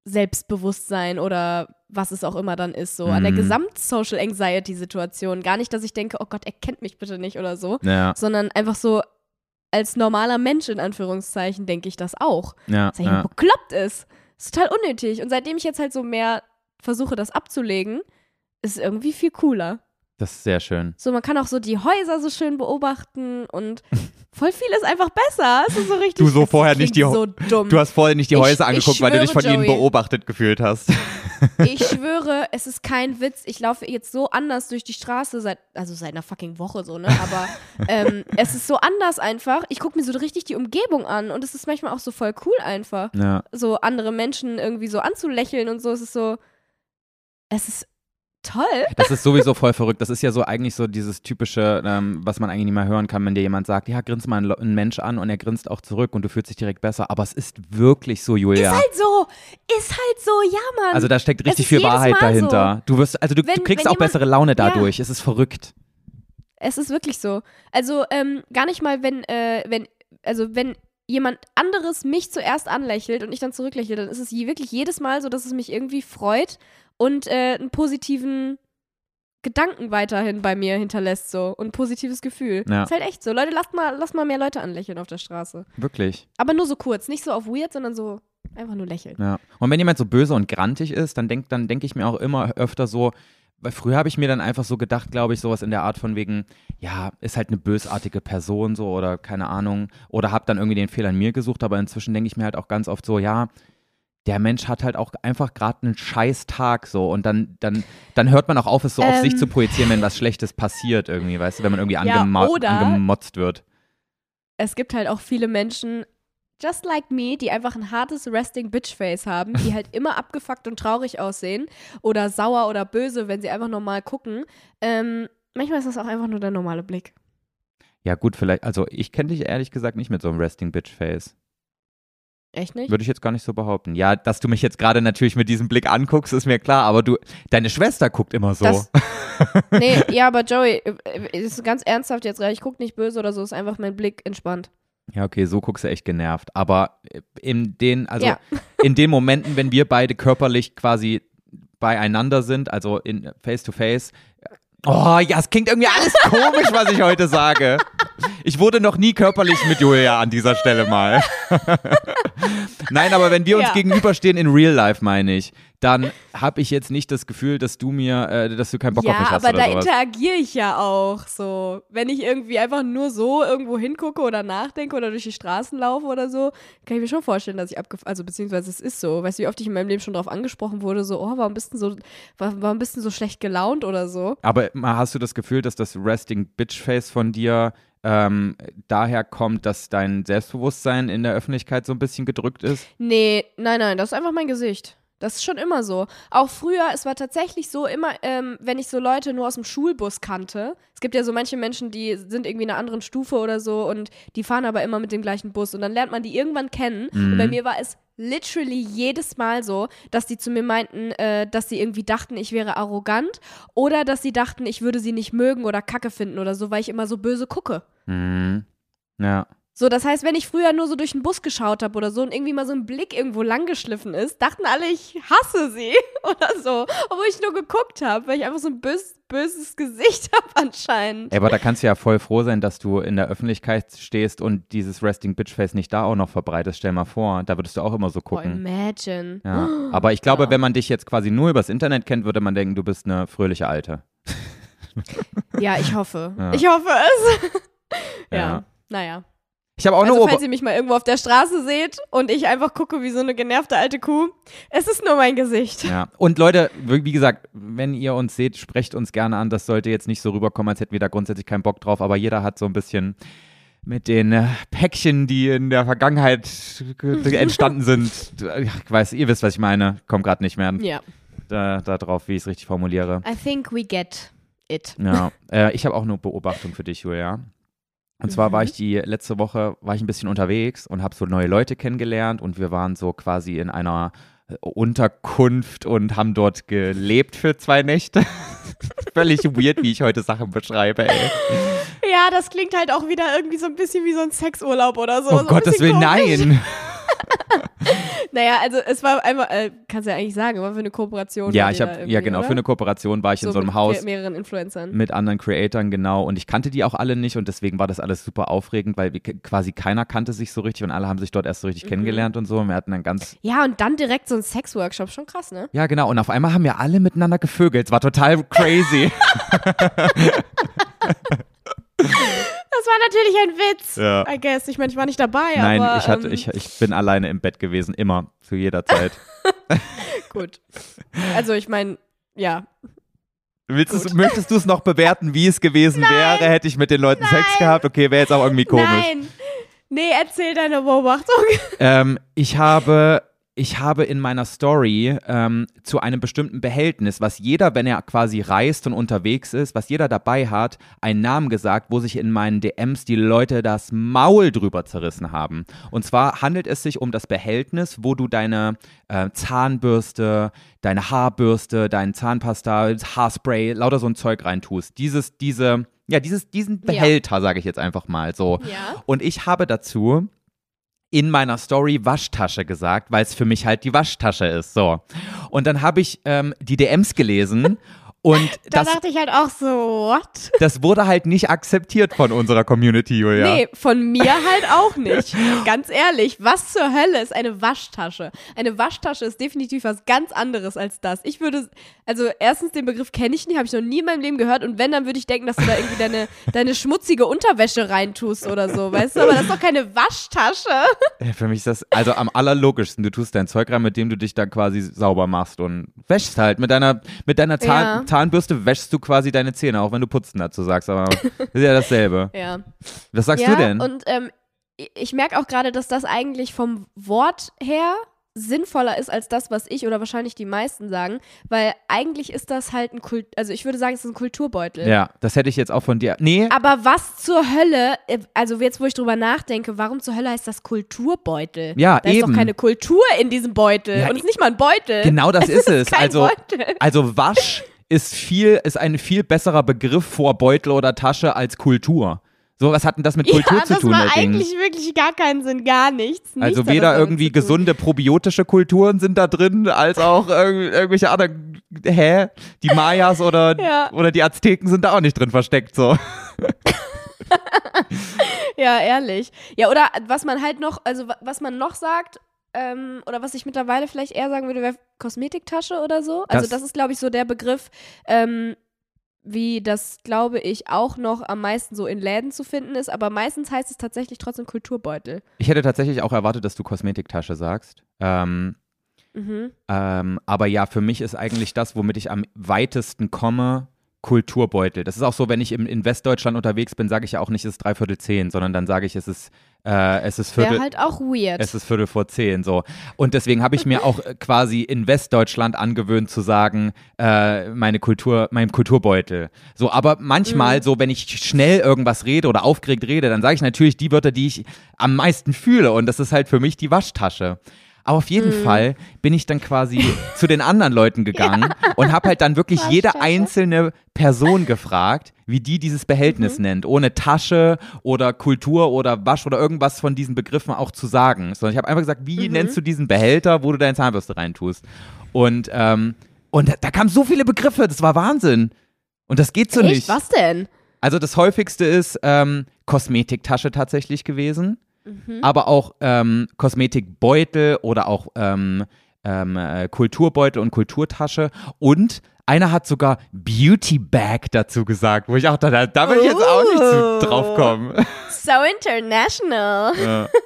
Selbstbewusstsein oder was es auch immer dann ist, so an der Mhm. Gesamt-Social-Anxiety-Situation. Gar nicht, dass ich denke, oh Gott, er kennt mich bitte nicht oder so, ja, sondern einfach so als normaler Mensch in Anführungszeichen denke ich das auch. ja, Dass er ja. bekloppt ist. ist total unnötig. Und seitdem ich jetzt halt so mehr versuche, das abzulegen, ist es irgendwie viel cooler. Das ist sehr schön. So, man kann auch so die Häuser so schön beobachten und voll viel ist einfach besser. Es ist so richtig. Du so vorher nicht die so dumm. Du hast vorher nicht die Ich- Häuser angeguckt, weil du dich von schwöre, ihnen Joey. beobachtet gefühlt hast. Ich schwöre, es ist kein Witz. Ich laufe jetzt so anders durch die Straße seit, also seit einer fucking Woche so, ne? Aber ähm, es ist so anders einfach. Ich gucke mir so richtig die Umgebung an und es ist manchmal auch so voll cool einfach. Ja. So andere Menschen irgendwie so anzulächeln und so. Es ist so, es ist toll. Das ist sowieso voll verrückt. Das ist ja so eigentlich so dieses typische, ähm, was man eigentlich nicht mehr hören kann, wenn dir jemand sagt, ja, grinst mal ein, Lo- ein Mensch an und er grinst auch zurück und du fühlst dich direkt besser. Aber es ist wirklich so, Julia. Ist halt so, ist halt so, ja, Mann. also da steckt richtig viel Wahrheit dahinter. Du wirst, also du, Wenn- du kriegst auch jemand- bessere Laune Ja. dadurch. Es ist verrückt. Es ist wirklich so. Also ähm, gar nicht mal, wenn, äh, wenn, also wenn jemand anderes mich zuerst anlächelt und ich dann zurücklächle, dann ist es wirklich jedes Mal so, dass es mich irgendwie freut und äh, einen positiven Gedanken weiterhin bei mir hinterlässt so und ein positives Gefühl. Ja. Ist halt echt so. Leute, lasst mal, lasst mal mehr Leute anlächeln auf der Straße. Wirklich. Aber nur so kurz, nicht so auf weird, sondern so einfach nur lächeln. Ja. Und wenn jemand so böse und grantig ist, dann denke dann denk ich mir auch immer öfter so, weil früher habe ich mir dann einfach so gedacht, glaube ich, sowas in der Art von wegen, ja, ist halt eine bösartige Person so oder keine Ahnung, oder habe dann irgendwie den Fehler in mir gesucht, aber inzwischen denke ich mir halt auch ganz oft so, ja, der Mensch hat halt auch einfach gerade einen scheiß Tag so und dann, dann, dann hört man auch auf, es so auf Ähm. sich zu projizieren, wenn was Schlechtes passiert irgendwie, weißt du, wenn man irgendwie Ja, angemo oder- angemotzt wird. es gibt halt auch viele Menschen, just like me, die einfach ein hartes Resting Bitch Face haben, die halt immer abgefuckt und traurig aussehen oder sauer oder böse, wenn sie einfach normal gucken. Ähm, manchmal ist das auch einfach nur der normale Blick. Ja gut, vielleicht, also ich kenne dich ehrlich gesagt nicht mit so einem Resting Bitch Face. Echt nicht? Würde ich jetzt gar nicht so behaupten. Ja, dass du mich jetzt gerade natürlich mit diesem Blick anguckst, ist mir klar, aber du, deine Schwester guckt immer so. Das- Nee, ja, aber Joey, äh, ist ganz ernsthaft jetzt, ich gucke nicht böse oder so, ist einfach mein Blick entspannt. ja, okay, so guckst du echt genervt. Aber in den, also Ja. in den Momenten, wenn wir beide körperlich quasi beieinander sind, also in face to face. Oh ja, es klingt irgendwie alles komisch, was ich heute sage. Ich wurde noch nie körperlich mit Julia an dieser Stelle mal. Nein, aber wenn wir uns Ja. gegenüberstehen in Real Life, meine ich, dann habe ich jetzt nicht das Gefühl, dass du mir, äh, dass du keinen Bock auf ja, mich hast aber oder da interagiere ich ja auch so. Wenn ich irgendwie einfach nur so irgendwo hingucke oder nachdenke oder durch die Straßen laufe oder so, kann ich mir schon vorstellen, dass ich abgef... Also beziehungsweise es ist so. Weißt du, wie oft ich in meinem Leben schon darauf angesprochen wurde, so, oh, warum bist du so, wa- warum bist du so schlecht gelaunt oder so? Aber hast du das Gefühl, dass das Resting Bitch Face von dir ähm, daher kommt, dass dein Selbstbewusstsein in der Öffentlichkeit so ein bisschen gedrückt ist? Nee, nein, nein, das ist einfach mein Gesicht. Das ist schon immer so. Auch früher, es war tatsächlich so, immer, ähm, wenn ich so Leute nur aus dem Schulbus kannte. Es gibt ja so manche Menschen, die sind irgendwie in einer anderen Stufe oder so und die fahren aber immer mit dem gleichen Bus und dann lernt man die irgendwann kennen. Und bei mir war es literally jedes Mal so, dass die zu mir meinten, äh, dass sie irgendwie dachten, ich wäre arrogant oder dass sie dachten, ich würde sie nicht mögen oder kacke finden oder so, weil ich immer so böse gucke. Mhm. Ja. So, das heißt, wenn ich früher nur so durch den Bus geschaut habe oder so und irgendwie mal so ein Blick irgendwo lang geschliffen ist, dachten alle, ich hasse sie oder so. Obwohl ich nur geguckt habe, weil ich einfach so ein bös, böses Gesicht habe anscheinend. Ey, aber da kannst du ja voll froh sein, dass du in der Öffentlichkeit stehst und dieses Resting Bitch Face nicht da auch noch verbreitest. Stell mal vor, da würdest du auch immer so gucken. imagine. Ja. Aber ich glaube, Ja. wenn man dich jetzt quasi nur übers Internet kennt, würde man denken, du bist eine fröhliche Alte. Ja, ich hoffe. Ja. Ich hoffe es. ja. Ja. naja. Ich habe auch Also, eine falls Ober ihr mich mal irgendwo auf der Straße seht und ich einfach gucke wie so eine genervte alte Kuh, es ist nur mein Gesicht. Ja. Und Leute, wie gesagt, wenn ihr uns seht, sprecht uns gerne an. Das sollte jetzt nicht so rüberkommen, als hätten wir da grundsätzlich keinen Bock drauf, aber jeder hat so ein bisschen mit den äh, Päckchen, die in der Vergangenheit ge- entstanden sind. Ich weiß, ihr wisst, was ich meine. Kommt gerade nicht mehr. Ja. da, da drauf, wie ich es richtig formuliere. I think we get it. Ja, äh, ich habe auch eine Beobachtung für dich, Julia. Und zwar war Mhm. ich die letzte Woche, war ich ein bisschen unterwegs und habe so neue Leute kennengelernt und wir waren so quasi in einer äh, Unterkunft und haben dort gelebt für zwei Nächte. Völlig weird, wie ich heute Sachen beschreibe, ey. Ja, das klingt halt auch wieder irgendwie so ein bisschen wie so ein Sexurlaub oder so. Oh so Gottes Willen, nein. Naja, also es war einmal, äh, kannst du ja eigentlich sagen, war für eine Kooperation. Ja, ich habe, ja genau, oder? für eine Kooperation war ich in so einem mit Haus me- mehreren Influencern. mit anderen Creatoren, genau. Und ich kannte die auch alle nicht und deswegen war das alles super aufregend, weil quasi keiner kannte sich so richtig und alle haben sich dort erst so richtig Mhm. kennengelernt und so. Und wir hatten dann ganz Ja, und dann direkt so ein Sexworkshop, schon krass, ne? Ja, genau. Und auf einmal haben wir alle miteinander gevögelt. Es war total crazy. Das war natürlich ein Witz. Ja. I guess. Ich meine, ich war nicht dabei, Nein, aber. ich, hatte, ähm, ich, ich bin alleine im Bett gewesen, immer, zu jeder Zeit. Gut. Also, ich meine, ja. Willst du's, möchtest du es noch bewerten, wie es gewesen wäre, hätte ich mit den Leuten Sex gehabt? Okay, wäre jetzt auch irgendwie komisch. Nein. Nee, erzähl deine Beobachtung. Ähm, ich habe. Ich habe in meiner Story ähm, zu einem bestimmten Behältnis, was jeder, wenn er quasi reist und unterwegs ist, was jeder dabei hat, einen Namen gesagt, wo sich in meinen DMs die Leute das Maul drüber zerrissen haben. Und zwar handelt es sich um das Behältnis, wo du deine äh, Zahnbürste, deine Haarbürste, dein Zahnpasta, Haarspray, lauter so ein Zeug reintust. Dieses, diese, ja, dieses, diesen Ja. Behälter, sage ich jetzt einfach mal so. Ja. Und ich habe dazu in meiner Story Waschtasche gesagt, weil es für mich halt die Waschtasche ist. So. Und dann habe ich ähm, die DMs gelesen und Da das, dachte ich halt auch so, what? das wurde halt nicht akzeptiert von unserer Community, Julia. Nee, von mir halt auch nicht. Ganz ehrlich, was zur Hölle ist eine Waschtasche? Eine Waschtasche ist definitiv was ganz anderes als das. Ich würde, also erstens den Begriff kenne ich nicht, habe ich noch nie in meinem Leben gehört und wenn, dann würde ich denken, dass du da irgendwie deine, deine schmutzige Unterwäsche reintust oder so, weißt du? Aber das ist doch keine Waschtasche. Ja, Für mich ist das also am allerlogischsten. Du tust dein Zeug rein, mit dem du dich dann quasi sauber machst und wäschst halt. Mit deiner, mit deiner Zahn, Ja. Zahnbürste wäschst du quasi deine Zähne, auch wenn du putzen dazu sagst. Aber ist ja dasselbe. Ja. Was sagst ja, du denn? Und ähm, ich- merke auch gerade, dass das eigentlich vom Wort her sinnvoller ist als das, was ich oder wahrscheinlich die meisten sagen, weil eigentlich ist das halt ein Kult, also ich würde sagen, es ist ein Kulturbeutel. ja, das hätte ich jetzt auch von dir. Nee, Aber was zur Hölle, äh, also jetzt, wo ich drüber nachdenke, warum zur Hölle heißt das Kulturbeutel? Ja, da ist eben. doch keine Kultur in diesem Beutel. Ja, und es ist nicht mal ein Beutel. Genau das ist es. Kein also, Beutel. also Wasch ist viel, ist ein viel besserer Begriff vor Beutel oder Tasche als Kultur. So, was hat denn das mit Kultur ja, zu das tun, macht der Ding? eigentlich wirklich gar keinen Sinn, gar nichts. nichts Also das weder irgendwie gesunde probiotische Kulturen sind da drin, als auch irg irgendwelche anderen, hä? Die Mayas oder, Ja. oder die Azteken sind da auch nicht drin versteckt, so. Ja, ehrlich. Ja, oder was man halt noch, also wa- was man noch sagt, ähm, oder was ich mittlerweile vielleicht eher sagen würde, wäre Kosmetiktasche oder so. Also Das- das, ist, glaube ich, so der Begriff, ähm, wie das, glaube ich, auch noch am meisten so in Läden zu finden ist. Aber meistens heißt es tatsächlich trotzdem Kulturbeutel. Ich hätte tatsächlich auch erwartet, dass du Kosmetiktasche sagst. Ähm, Mhm. Ähm, aber ja, für mich ist eigentlich das, womit ich am weitesten komme, Kulturbeutel. Das ist auch so, wenn ich im, in Westdeutschland unterwegs bin, sage ich ja auch nicht, es ist dreiviertel zehn, sondern dann sage ich, es ist, äh, es ist Viertel. Halt auch weird. Es ist Viertel vor zehn, so. Und deswegen habe ich mir auch äh, quasi in Westdeutschland angewöhnt zu sagen, äh, meine Kultur, mein Kulturbeutel. So, aber manchmal, Mhm. so, wenn ich schnell irgendwas rede oder aufgeregt rede, dann sage ich natürlich die Wörter, die ich am meisten fühle. Und das ist halt für mich die Waschtasche. Aber auf jeden Mhm. Fall bin ich dann quasi zu den anderen Leuten gegangen und habe halt dann wirklich jede Waschtasche. einzelne Person gefragt, wie die dieses Behältnis Mhm. nennt, ohne Tasche oder Kultur oder Wasch oder irgendwas von diesen Begriffen auch zu sagen. Sondern ich habe einfach gesagt, wie Mhm. nennst du diesen Behälter, wo du deine Zahnbürste reintust? Und, ähm, und da, da kamen so viele Begriffe, das war Wahnsinn. Und das geht so Echt? nicht. Was denn? Also das häufigste ist ähm, Kosmetiktasche tatsächlich gewesen, Mhm. aber auch ähm, Kosmetikbeutel oder auch ähm, ähm, äh, Kulturbeutel und Kulturtasche und einer hat sogar Beauty Bag dazu gesagt, wo ich auch dachte, da will ich jetzt auch nicht zu, drauf kommen. So international. Ja.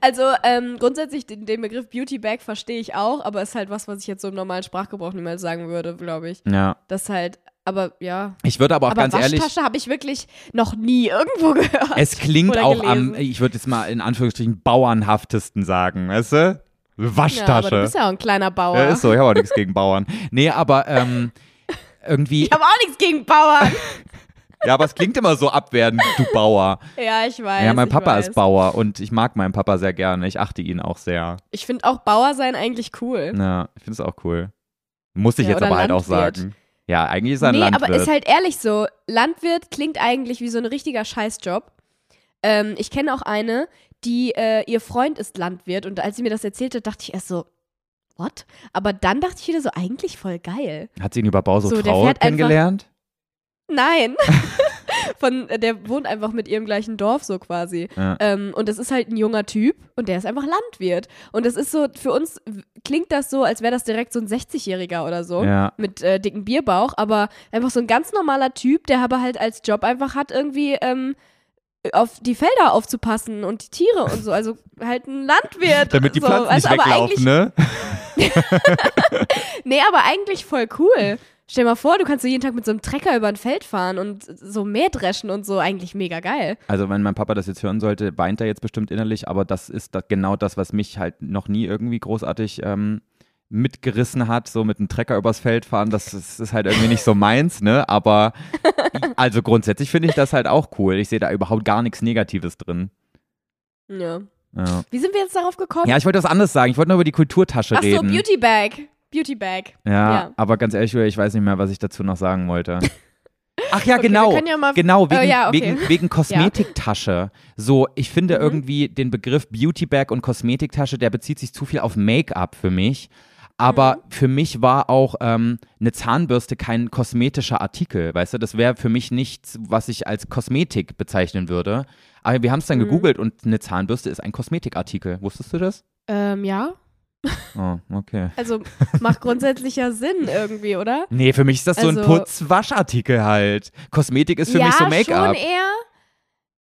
Also ähm, grundsätzlich den, den Begriff Beauty Bag verstehe ich auch, aber ist halt was, was ich jetzt so im normalen Sprachgebrauch niemals sagen würde, glaube ich. ja. Das halt, aber ja. Ich würde aber auch aber ganz ehrlich, Waschtasche habe ich wirklich noch nie irgendwo gehört. es klingt auch am, gelesen. ich würde jetzt mal in Anführungsstrichen bauernhaftesten sagen, weißt du? Ja, aber du Waschtasche. bist ja auch ein kleiner Bauer. Ja, ist so, ich habe auch nichts gegen Bauern. Nee, aber ähm, irgendwie, Ich habe auch nichts gegen Bauern. ja, aber es klingt immer so abwertend, du Bauer. ja, ich weiß. Ja, mein Papa weiß. ist Bauer und ich mag meinen Papa sehr gerne. Ich achte ihn auch sehr. Ich finde auch Bauer sein eigentlich cool. Ja, ich finde es auch cool. Muss ich Ja, jetzt aber halt auch Landwirt. sagen. Ja, eigentlich ist er ein nee, Landwirt. aber ist halt ehrlich so, Landwirt klingt eigentlich wie so ein richtiger Scheißjob. Ähm, ich kenne auch eine, die, äh, ihr Freund ist Landwirt und als sie mir das erzählte, dachte ich erst so, what? Aber dann dachte ich wieder so, eigentlich voll geil. Hat sie ihn über Bau so, fährt einfach- kennengelernt? Nein. Von, äh, der wohnt einfach mit ihrem gleichen Dorf so quasi. Ja. Ähm, und das ist halt ein junger Typ und der ist einfach Landwirt. Und das ist so, für uns klingt das so, als wäre das direkt so ein 60-Jähriger oder so. Ja. Mit äh, dicken Bierbauch, aber einfach so ein ganz normaler Typ, der aber halt als Job einfach hat, irgendwie ähm, auf die Felder aufzupassen und die Tiere und so. Also halt ein Landwirt. Damit die so. Pflanzen also, nicht weglaufen, ne? Nee, aber eigentlich voll cool. Stell dir mal vor, du kannst so jeden Tag mit so einem Trecker über ein Feld fahren und so Mähdreschen und so. Eigentlich mega geil. Also, wenn mein Papa das jetzt hören sollte, weint er jetzt bestimmt innerlich, aber das ist da genau das, was mich halt noch nie irgendwie großartig ähm, mitgerissen hat, so mit einem Trecker übers Feld fahren. Das ist, ist halt irgendwie nicht so meins, ne? Aber also grundsätzlich finde ich das halt auch cool. Ich sehe da überhaupt gar nichts Negatives drin. Ja. Ja. Wie sind wir jetzt darauf gekommen? Ja, ich wollte was anderes sagen. Ich wollte nur über die Kulturtasche Ach so, reden. Beauty Bag. Beauty Bag. ja, ja. aber ganz ehrlich, ich weiß nicht mehr, was ich dazu noch sagen wollte. Ach ja, Okay, genau. ja mal- Genau, wegen, Oh, ja, okay. wegen, wegen Kosmetiktasche. So, ich finde Mhm. irgendwie den Begriff Beauty Bag und Kosmetiktasche, der bezieht sich zu viel auf Make-up für mich. Aber Mhm. für mich war auch ähm, eine Zahnbürste kein kosmetischer Artikel, weißt du? Das wäre für mich nichts, was ich als Kosmetik bezeichnen würde. Aber wir haben es dann Mhm. gegoogelt und eine Zahnbürste ist ein Kosmetikartikel. Wusstest du das? Ähm, ja. Oh, okay. Also macht grundsätzlich ja Sinn irgendwie, oder? Nee, für mich ist das so ein Also- Putzwaschartikel halt. Kosmetik ist für ja, mich so schon Make-up. eher.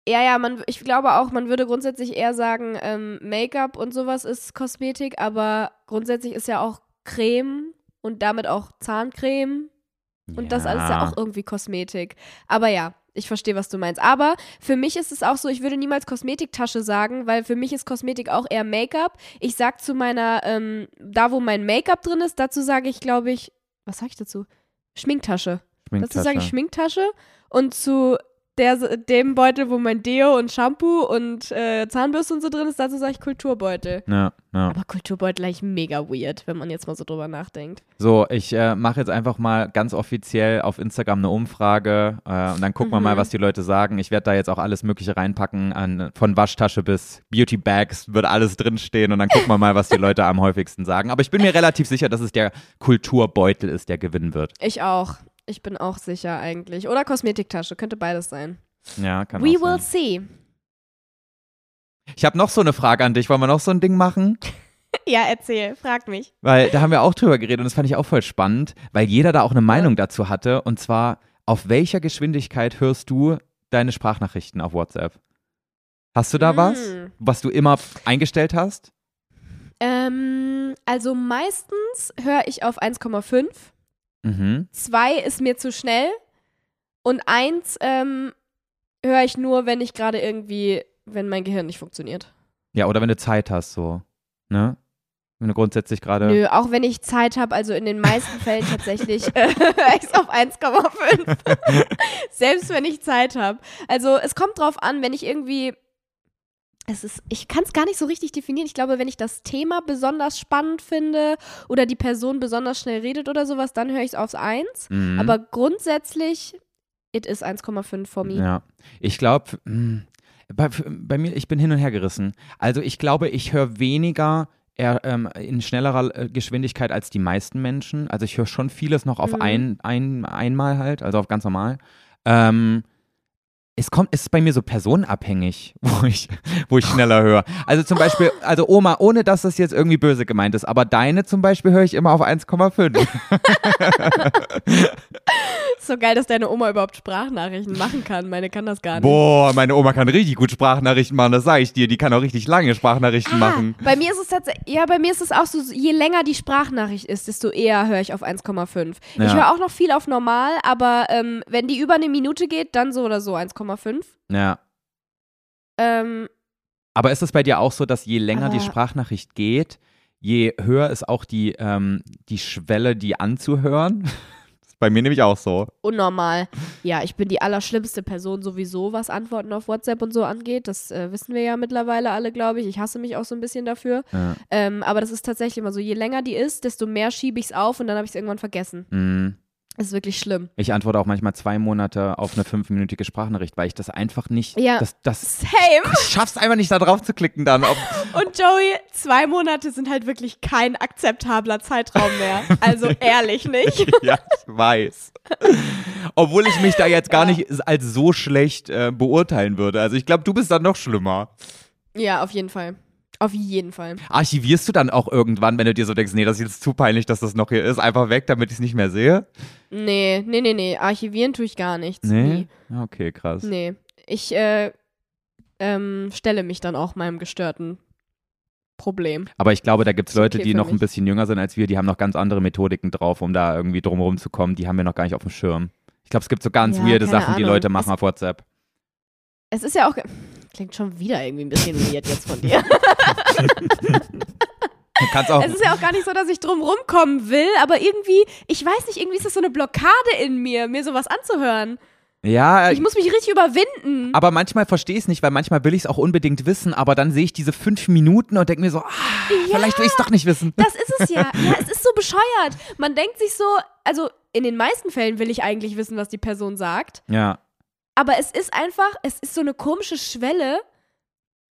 Ja, ja, man, ich glaube auch, man würde grundsätzlich eher sagen, ähm, Make-up und sowas ist Kosmetik, aber grundsätzlich ist ja auch Creme und damit auch Zahncreme und das alles ja auch irgendwie Kosmetik. Aber ja, ich verstehe, was du meinst. Aber für mich ist es auch so, ich würde niemals Kosmetiktasche sagen, weil für mich ist Kosmetik auch eher Make-up. Ich sag zu meiner, ähm, da wo mein Make-up drin ist, dazu sage ich, glaube ich, was sag ich dazu? Schminktasche. Dazu sage ich Schminktasche. Und zu der, dem Beutel, wo mein Deo und Shampoo und äh, Zahnbürste und so drin ist, dazu sage ich Kulturbeutel. Ja, ja. Aber Kulturbeutel eigentlich mega weird, wenn man jetzt mal so drüber nachdenkt. So, ich äh, mache jetzt einfach mal ganz offiziell auf Instagram eine Umfrage äh, und dann gucken wir mal, Mhm. was die Leute sagen. Ich werde da jetzt auch alles Mögliche reinpacken, an, von Waschtasche bis Beauty Bags wird alles drinstehen und dann gucken wir mal, was die Leute am häufigsten sagen. Aber ich bin mir relativ sicher, dass es der Kulturbeutel ist, der gewinnen wird. Ich auch. Ich bin auch sicher eigentlich. Oder Kosmetiktasche, könnte beides sein. Ja, kann We auch will sein. see. Ich habe noch so eine Frage an dich. Wollen wir noch so ein Ding machen? Ja, erzähl, frag mich. Weil da haben wir auch drüber geredet und das fand ich auch voll spannend, weil jeder da auch eine Meinung dazu hatte. Und zwar, auf welcher Geschwindigkeit hörst du deine Sprachnachrichten auf WhatsApp? Hast du da was, Mm. was du immer eingestellt hast? Ähm, also meistens höre ich auf 1,5. Mhm. Zwei ist mir zu schnell. Und eins ähm, höre ich nur, wenn ich gerade irgendwie, wenn mein Gehirn nicht funktioniert. Ja, oder wenn du Zeit hast, so. Ne? Wenn du grundsätzlich gerade. Nö, auch wenn ich Zeit habe, also in den meisten Fällen tatsächlich äh, höre ich es auf 1,5. Selbst wenn ich Zeit habe. Also es kommt drauf an, wenn ich irgendwie. Es ist, ich kann es gar nicht so richtig definieren. Ich glaube, wenn ich das Thema besonders spannend finde oder die Person besonders schnell redet oder sowas, dann höre ich es aufs 1. Mhm. Aber grundsätzlich, it is 1,5 for me. Ja, ich glaube, bei, bei mir, ich bin hin und her gerissen. Also ich glaube, ich höre weniger eher, ähm, in schnellerer äh, Geschwindigkeit als die meisten Menschen. Also ich höre schon vieles noch auf Mhm. ein, ein, einmal halt, also auf ganz normal. Ähm, es kommt, es ist bei mir so personenabhängig, wo ich, wo ich schneller höre. Also zum Beispiel, also Oma, ohne dass das jetzt irgendwie böse gemeint ist, aber deine zum Beispiel höre ich immer auf 1,5. Ist so geil, dass deine Oma überhaupt Sprachnachrichten machen kann. Meine kann das gar nicht. Boah, meine Oma kann richtig gut Sprachnachrichten machen, das sage ich dir. Die kann auch richtig lange Sprachnachrichten machen. Bei mir ist es tatsächlich, ja, bei mir ist es auch so, je länger die Sprachnachricht ist, desto eher höre ich auf 1,5. Ich Ja. höre auch noch viel auf normal, aber ähm, wenn die über eine Minute geht, dann so oder so 1,5. Ja. Ähm, Aber ist es bei dir auch so, dass je länger die Aber- Sprachnachricht geht, je höher ist auch die, ähm, die Schwelle, die anzuhören. Das ist bei mir nämlich auch so. Unnormal. Ja, ich bin die allerschlimmste Person sowieso, was Antworten auf WhatsApp und so angeht. Das äh, wissen wir ja mittlerweile alle, glaube ich. Ich hasse mich auch so ein bisschen dafür. Ja. Ähm, aber das ist tatsächlich immer so, je länger die ist, desto mehr schiebe ich es auf und dann habe ich es irgendwann vergessen. Mm. Das ist wirklich schlimm. Ich antworte auch manchmal zwei Monate auf eine fünfminütige Sprachnachricht, weil ich das einfach nicht, Ja. das, das Same. ich schaff's einfach nicht, da drauf zu klicken dann. Und Joey, zwei Monate sind halt wirklich kein akzeptabler Zeitraum mehr. Also ehrlich nicht. ja, ich weiß. Obwohl ich mich da jetzt gar nicht als so schlecht äh, beurteilen würde. Also ich glaube, du bist dann noch schlimmer. Ja, auf jeden Fall. Auf jeden Fall. Archivierst du dann auch irgendwann, wenn du dir so denkst, nee, das ist jetzt zu peinlich, dass das noch hier ist, einfach weg, damit ich es nicht mehr sehe? Nee, nee, nee, nee. Archivieren tue ich gar nichts. Nee? Okay, krass. Nee. Ich äh, ähm, stelle mich dann auch meinem gestörten Problem. Aber ich glaube, da gibt es Leute, okay die noch ein mich. bisschen jünger sind als wir, die haben noch ganz andere Methodiken drauf, um da irgendwie drumherum zu kommen. Die haben wir noch gar nicht auf dem Schirm. Ich glaube, es gibt so ganz Ja, weirde Sachen, die Ahnung. Leute machen Es- auf WhatsApp. Es ist ja auch. Klingt schon wieder irgendwie ein bisschen weird jetzt von dir. Es ist ja auch gar nicht so, dass ich drum rumkommen will, aber irgendwie, ich weiß nicht, irgendwie ist das so eine Blockade in mir, mir sowas anzuhören. Ja, Ich muss mich richtig überwinden. aber manchmal verstehe ich es nicht, weil manchmal will ich es auch unbedingt wissen, aber dann sehe ich diese fünf Minuten und denke mir so, ah, vielleicht will ich es doch nicht wissen. Das ist es ja. Ja, es ist so bescheuert. Man denkt sich so, also in den meisten Fällen will ich eigentlich wissen, was die Person sagt. Ja. Aber es ist einfach, es ist so eine komische Schwelle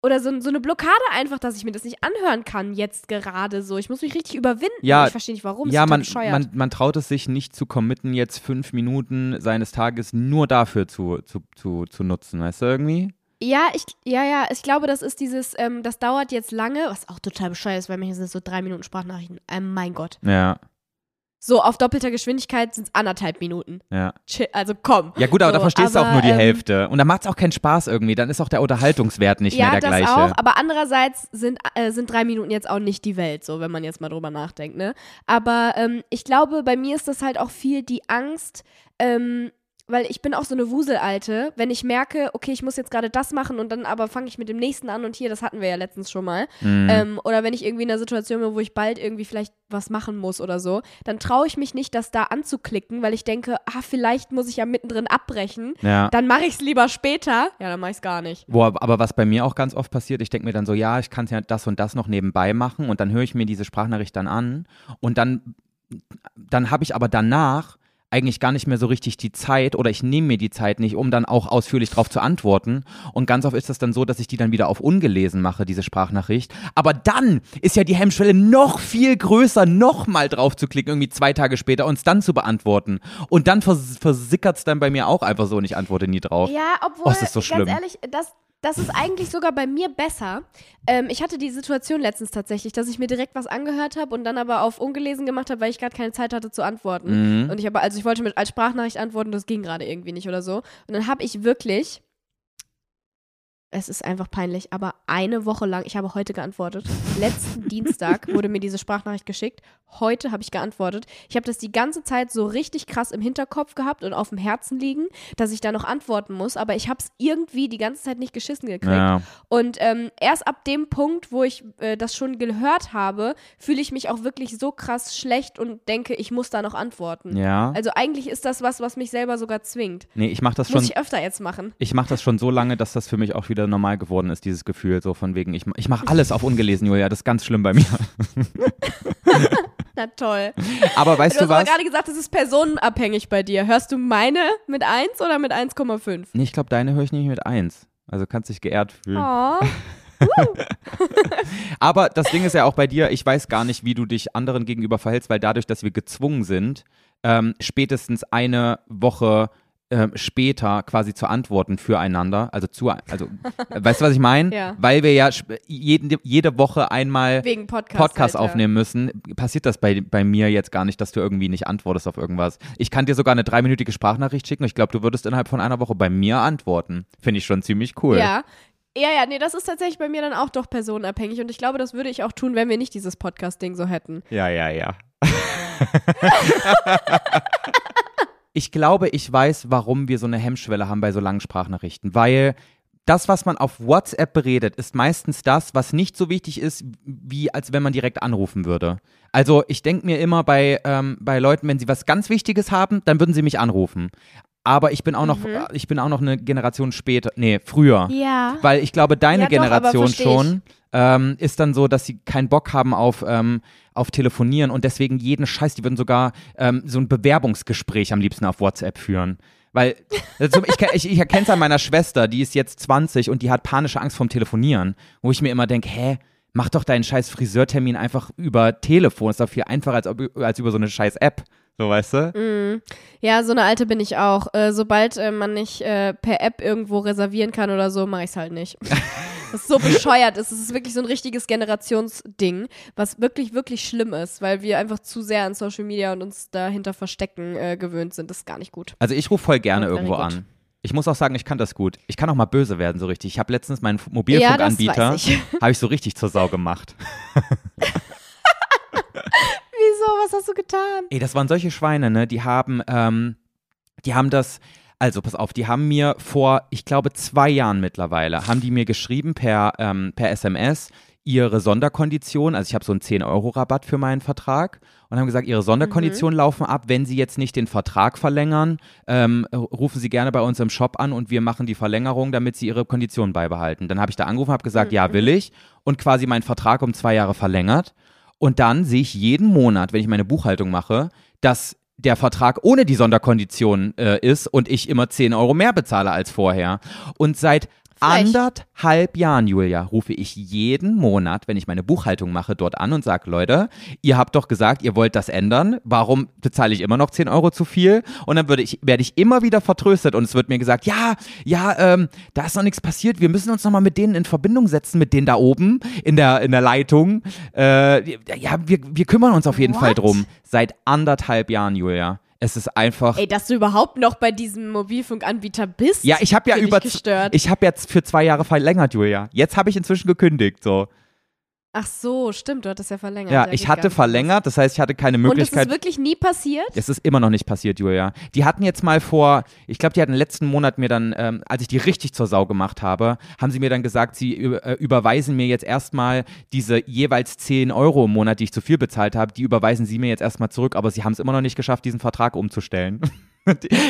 oder so, so eine Blockade einfach, dass ich mir das nicht anhören kann jetzt gerade so. Ich muss mich richtig überwinden. Ja, ich verstehe nicht warum. Ja, man, man, man traut es sich nicht zu committen, jetzt fünf Minuten seines Tages nur dafür zu, zu, zu, zu nutzen, weißt du irgendwie? ja, ich, ja, ja, ich glaube, das ist dieses, ähm, das dauert jetzt lange, was auch total bescheuert ist, weil manchmal sind es so drei Minuten Sprachnachrichten. Ähm, mein Gott. Ja, So, auf doppelter Geschwindigkeit sind es anderthalb Minuten. ja. Chill, also komm. Ja gut, aber da So, verstehst du auch aber, nur die ähm, Hälfte. Und da macht es auch keinen Spaß irgendwie. Dann ist auch der Unterhaltungswert nicht ja, mehr der das gleiche. auch, aber andererseits sind, äh, sind drei Minuten jetzt auch nicht die Welt, so wenn man jetzt mal drüber nachdenkt, ne? Aber ähm, ich glaube, bei mir ist das halt auch viel die Angst, ähm, weil ich bin auch so eine Wuselalte, wenn ich merke, okay, ich muss jetzt gerade das machen und dann aber fange ich mit dem nächsten an und hier, das hatten wir ja letztens schon mal. Mhm. Ähm, oder wenn ich irgendwie in einer Situation bin, wo ich bald irgendwie vielleicht was machen muss oder so, dann traue ich mich nicht, das da anzuklicken, weil ich denke, ah, vielleicht muss ich ja mittendrin abbrechen. ja. Dann mache ich es lieber später. Ja, dann mache ich es gar nicht. Wo, aber was bei mir auch ganz oft passiert, ich denke mir dann so, ja, ich kann ja das und das noch nebenbei machen und dann höre ich mir diese Sprachnachricht dann an und dann, dann habe ich aber danach eigentlich gar nicht mehr so richtig die Zeit oder ich nehme mir die Zeit nicht, um dann auch ausführlich darauf zu antworten. Und ganz oft ist das dann so, dass ich die dann wieder auf ungelesen mache, diese Sprachnachricht. Aber dann ist ja die Hemmschwelle noch viel größer, nochmal drauf zu klicken, irgendwie zwei Tage später und es dann zu beantworten. Und dann vers versickert es dann bei mir auch einfach so und ich antworte nie drauf. Ja, obwohl, Oh, es ist so ganz schlimm. ehrlich, das, das ist eigentlich sogar bei mir besser. Ähm, ich hatte die Situation letztens tatsächlich, dass ich mir direkt was angehört habe und dann aber auf ungelesen gemacht habe, weil ich gerade keine Zeit hatte zu antworten. Mhm. Und ich habe, also ich wollte mit als Sprachnachricht antworten, das ging gerade irgendwie nicht oder so. Und dann habe ich wirklich, es ist einfach peinlich, aber eine Woche lang, ich habe heute geantwortet. Letzten Dienstag wurde mir diese Sprachnachricht geschickt. Heute habe ich geantwortet. Ich habe das die ganze Zeit so richtig krass im Hinterkopf gehabt und auf dem Herzen liegen, dass ich da noch antworten muss. Aber ich habe es irgendwie die ganze Zeit nicht geschissen gekriegt. Ja. Und ähm, erst ab dem Punkt, wo ich äh, das schon gehört habe, fühle ich mich auch wirklich so krass schlecht und denke, ich muss da noch antworten. ja. Also eigentlich ist das was, was mich selber sogar zwingt. Nee, ich mache das Muss schon. ich öfter jetzt machen. Ich mache das schon so lange, dass das für mich auch wieder normal geworden ist, dieses Gefühl, so von wegen, ich, ich mache alles auf ungelesen, Julia, das ist ganz schlimm bei mir. Na toll. Aber weißt Du du, hast was? gerade gesagt, es ist personenabhängig bei dir. Hörst du meine mit 1 oder mit 1,5? Nee, ich glaube, deine höre ich nicht mit eins. Also kannst dich geehrt fühlen. Oh. Aber das Ding ist ja auch bei dir, ich weiß gar nicht, wie du dich anderen gegenüber verhältst, weil dadurch, dass wir gezwungen sind, ähm, spätestens eine Woche ähm, später quasi zu antworten füreinander, also zu, also, weißt du, was ich meine? Ja. Weil wir ja jede, jede Woche einmal Wegen Podcast. Podcast aufnehmen müssen, passiert das bei, bei mir jetzt gar nicht, dass du irgendwie nicht antwortest auf irgendwas. Ich kann dir sogar eine dreiminütige Sprachnachricht schicken. Ich glaube, du würdest innerhalb von einer Woche bei mir antworten. Finde ich schon ziemlich cool. Ja. Ja, ja, nee, das ist tatsächlich bei mir dann auch doch personenabhängig und ich glaube, das würde ich auch tun, wenn wir nicht dieses Podcast-Ding so hätten. Ja, ja, ja. ich glaube, ich weiß, warum wir so eine Hemmschwelle haben bei so langen Sprachnachrichten, weil das, was man auf WhatsApp beredet, ist meistens das, was nicht so wichtig ist, wie als wenn man direkt anrufen würde. Also ich denke mir immer bei, ähm, bei Leuten, wenn sie was ganz Wichtiges haben, dann würden sie mich anrufen. Aber ich bin auch noch, Mhm. ich bin auch noch eine Generation später, nee, früher. Ja. Weil ich glaube, deine Ja, doch, Generation ich. schon ähm, ist dann so, dass sie keinen Bock haben auf, ähm, auf Telefonieren und deswegen jeden Scheiß, die würden sogar ähm, so ein Bewerbungsgespräch am liebsten auf WhatsApp führen. Weil, also ich, ich, ich erkenne es an meiner Schwester, die ist jetzt 20 und die hat panische Angst vorm Telefonieren, wo ich mir immer denke, hä, mach doch deinen scheiß Friseurtermin einfach über Telefon, ist doch viel einfacher als, als über so eine scheiß App. So, weißt du? Mhm. Ja, so eine alte bin ich auch. Äh, sobald äh, man nicht äh, per App irgendwo reservieren kann oder so, mache ich es halt nicht. das ist so bescheuert. ist. Es ist wirklich so ein richtiges Generationsding, was wirklich, wirklich schlimm ist, weil wir einfach zu sehr an Social Media und uns dahinter verstecken äh, gewöhnt sind. Das ist gar nicht gut. Also ich rufe voll gerne irgendwo an. Ich muss auch sagen, ich kann das gut. Ich kann auch mal böse werden, so richtig. Ich habe letztens meinen Ja, Mobilfunkanbieter, ich. habe ich so richtig zur Sau gemacht. Wieso? Was hast du getan? Ey, das waren solche Schweine, ne? Die haben, ähm, die haben das, also pass auf, die haben mir vor, ich glaube, zwei Jahren mittlerweile, haben die mir geschrieben per, ähm, per SMS ihre Sonderkonditionen, also ich habe so einen 10-Euro-Rabatt für meinen Vertrag und haben gesagt, ihre Sonderkonditionen laufen ab, wenn sie jetzt nicht den Vertrag verlängern, ähm, rufen sie gerne bei uns im Shop an und wir machen die Verlängerung, damit sie ihre Konditionen beibehalten. Dann habe ich da angerufen, habe gesagt, ja, will ich und quasi meinen Vertrag um zwei Jahre verlängert und dann sehe ich jeden Monat, wenn ich meine Buchhaltung mache, dass der Vertrag ohne die Sonderkondition äh, ist und ich immer 10 Euro mehr bezahle als vorher. Und seit Frech. anderthalb Jahren, Julia, rufe ich jeden Monat, wenn ich meine Buchhaltung mache, dort an und sage, Leute, ihr habt doch gesagt, ihr wollt das ändern. Warum bezahle ich immer noch 10 Euro zu viel? Und dann ich, werde ich immer wieder vertröstet und es wird mir gesagt, ja, ja, ähm, da ist noch nichts passiert. Wir müssen uns noch mal mit denen in Verbindung setzen, mit denen da oben in der, in der Leitung. Äh, ja, wir, wir kümmern uns auf jeden Fall What? drum. Seit anderthalb Jahren, Julia. Es ist einfach. Ey, dass du überhaupt noch bei diesem Mobilfunkanbieter bist? ja, ich habe ja über. Ich, ich habe jetzt für zwei Jahre verlängert, Julia. Jetzt habe ich inzwischen gekündigt. So. Ach so, stimmt, du hattest ja verlängert. Ja, geht ich hatte verlängert, das heißt, ich hatte keine anders. Und Möglichkeit. ist wirklich nie passiert? Es ist immer noch nicht passiert, Julia. Die hatten jetzt mal vor, ich glaube, die hatten letzten Monat mir dann, ähm, als ich die richtig zur Sau gemacht habe, haben sie mir dann gesagt, sie äh, überweisen mir jetzt erstmal diese jeweils 10 Euro im Monat, die ich zu viel bezahlt habe, die überweisen sie mir jetzt erstmal zurück, aber sie haben es immer noch nicht geschafft, diesen Vertrag umzustellen.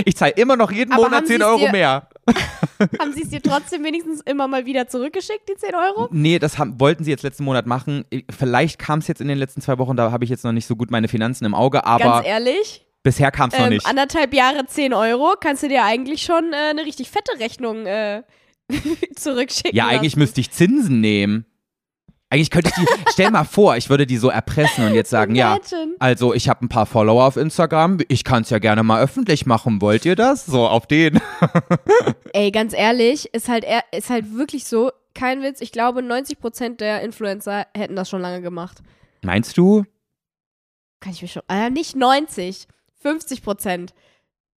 Ich zahle immer noch jeden Aber Monat haben 10 sie's Euro mehr. Haben sie es dir trotzdem wenigstens immer mal wieder zurückgeschickt, die 10 Euro? Nee, das haben, wollten sie jetzt letzten Monat machen. Vielleicht kam es jetzt in den letzten zwei Wochen, da habe ich jetzt noch nicht so gut meine Finanzen im Auge, aber Ganz ehrlich, bisher kam es noch ähm, nicht. anderthalb Jahre 10 Euro, kannst du dir eigentlich schon äh, eine richtig fette Rechnung äh, zurückschicken Ja, eigentlich lassen. müsste ich Zinsen nehmen. Eigentlich könnte ich die, stell mal vor, ich würde die so erpressen und jetzt sagen, ja, Imagine. also ich habe ein paar Follower auf Instagram, ich kann es ja gerne mal öffentlich machen, wollt ihr das? So, auf den. Ey, ganz ehrlich, ist halt, ist halt wirklich so, kein Witz, ich glaube 90% der Influencer hätten das schon lange gemacht. Meinst du? Kann ich mir schon, äh, nicht 90, 50%.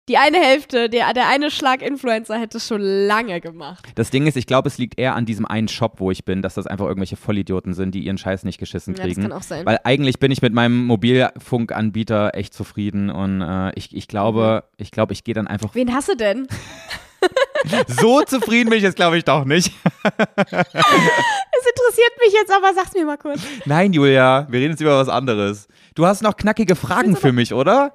Die eine Hälfte, der, der eine Schlag Influencer hätte es schon lange gemacht. Das Ding ist, ich glaube, es liegt eher an diesem einen Shop, wo ich bin, dass das einfach irgendwelche Vollidioten sind, die ihren Scheiß nicht geschissen Ja, das kriegen. kann auch sein. Weil eigentlich bin ich mit meinem Mobilfunkanbieter echt zufrieden und äh, ich, ich glaube, Mhm. ich glaube, ich gehe dann einfach Wen hast du denn? so zufrieden bin ich jetzt, glaube ich, doch nicht. Es interessiert mich jetzt, aber sag's mir mal kurz. Nein, Julia, wir reden jetzt über was anderes. Du hast noch knackige Fragen für mich, oder?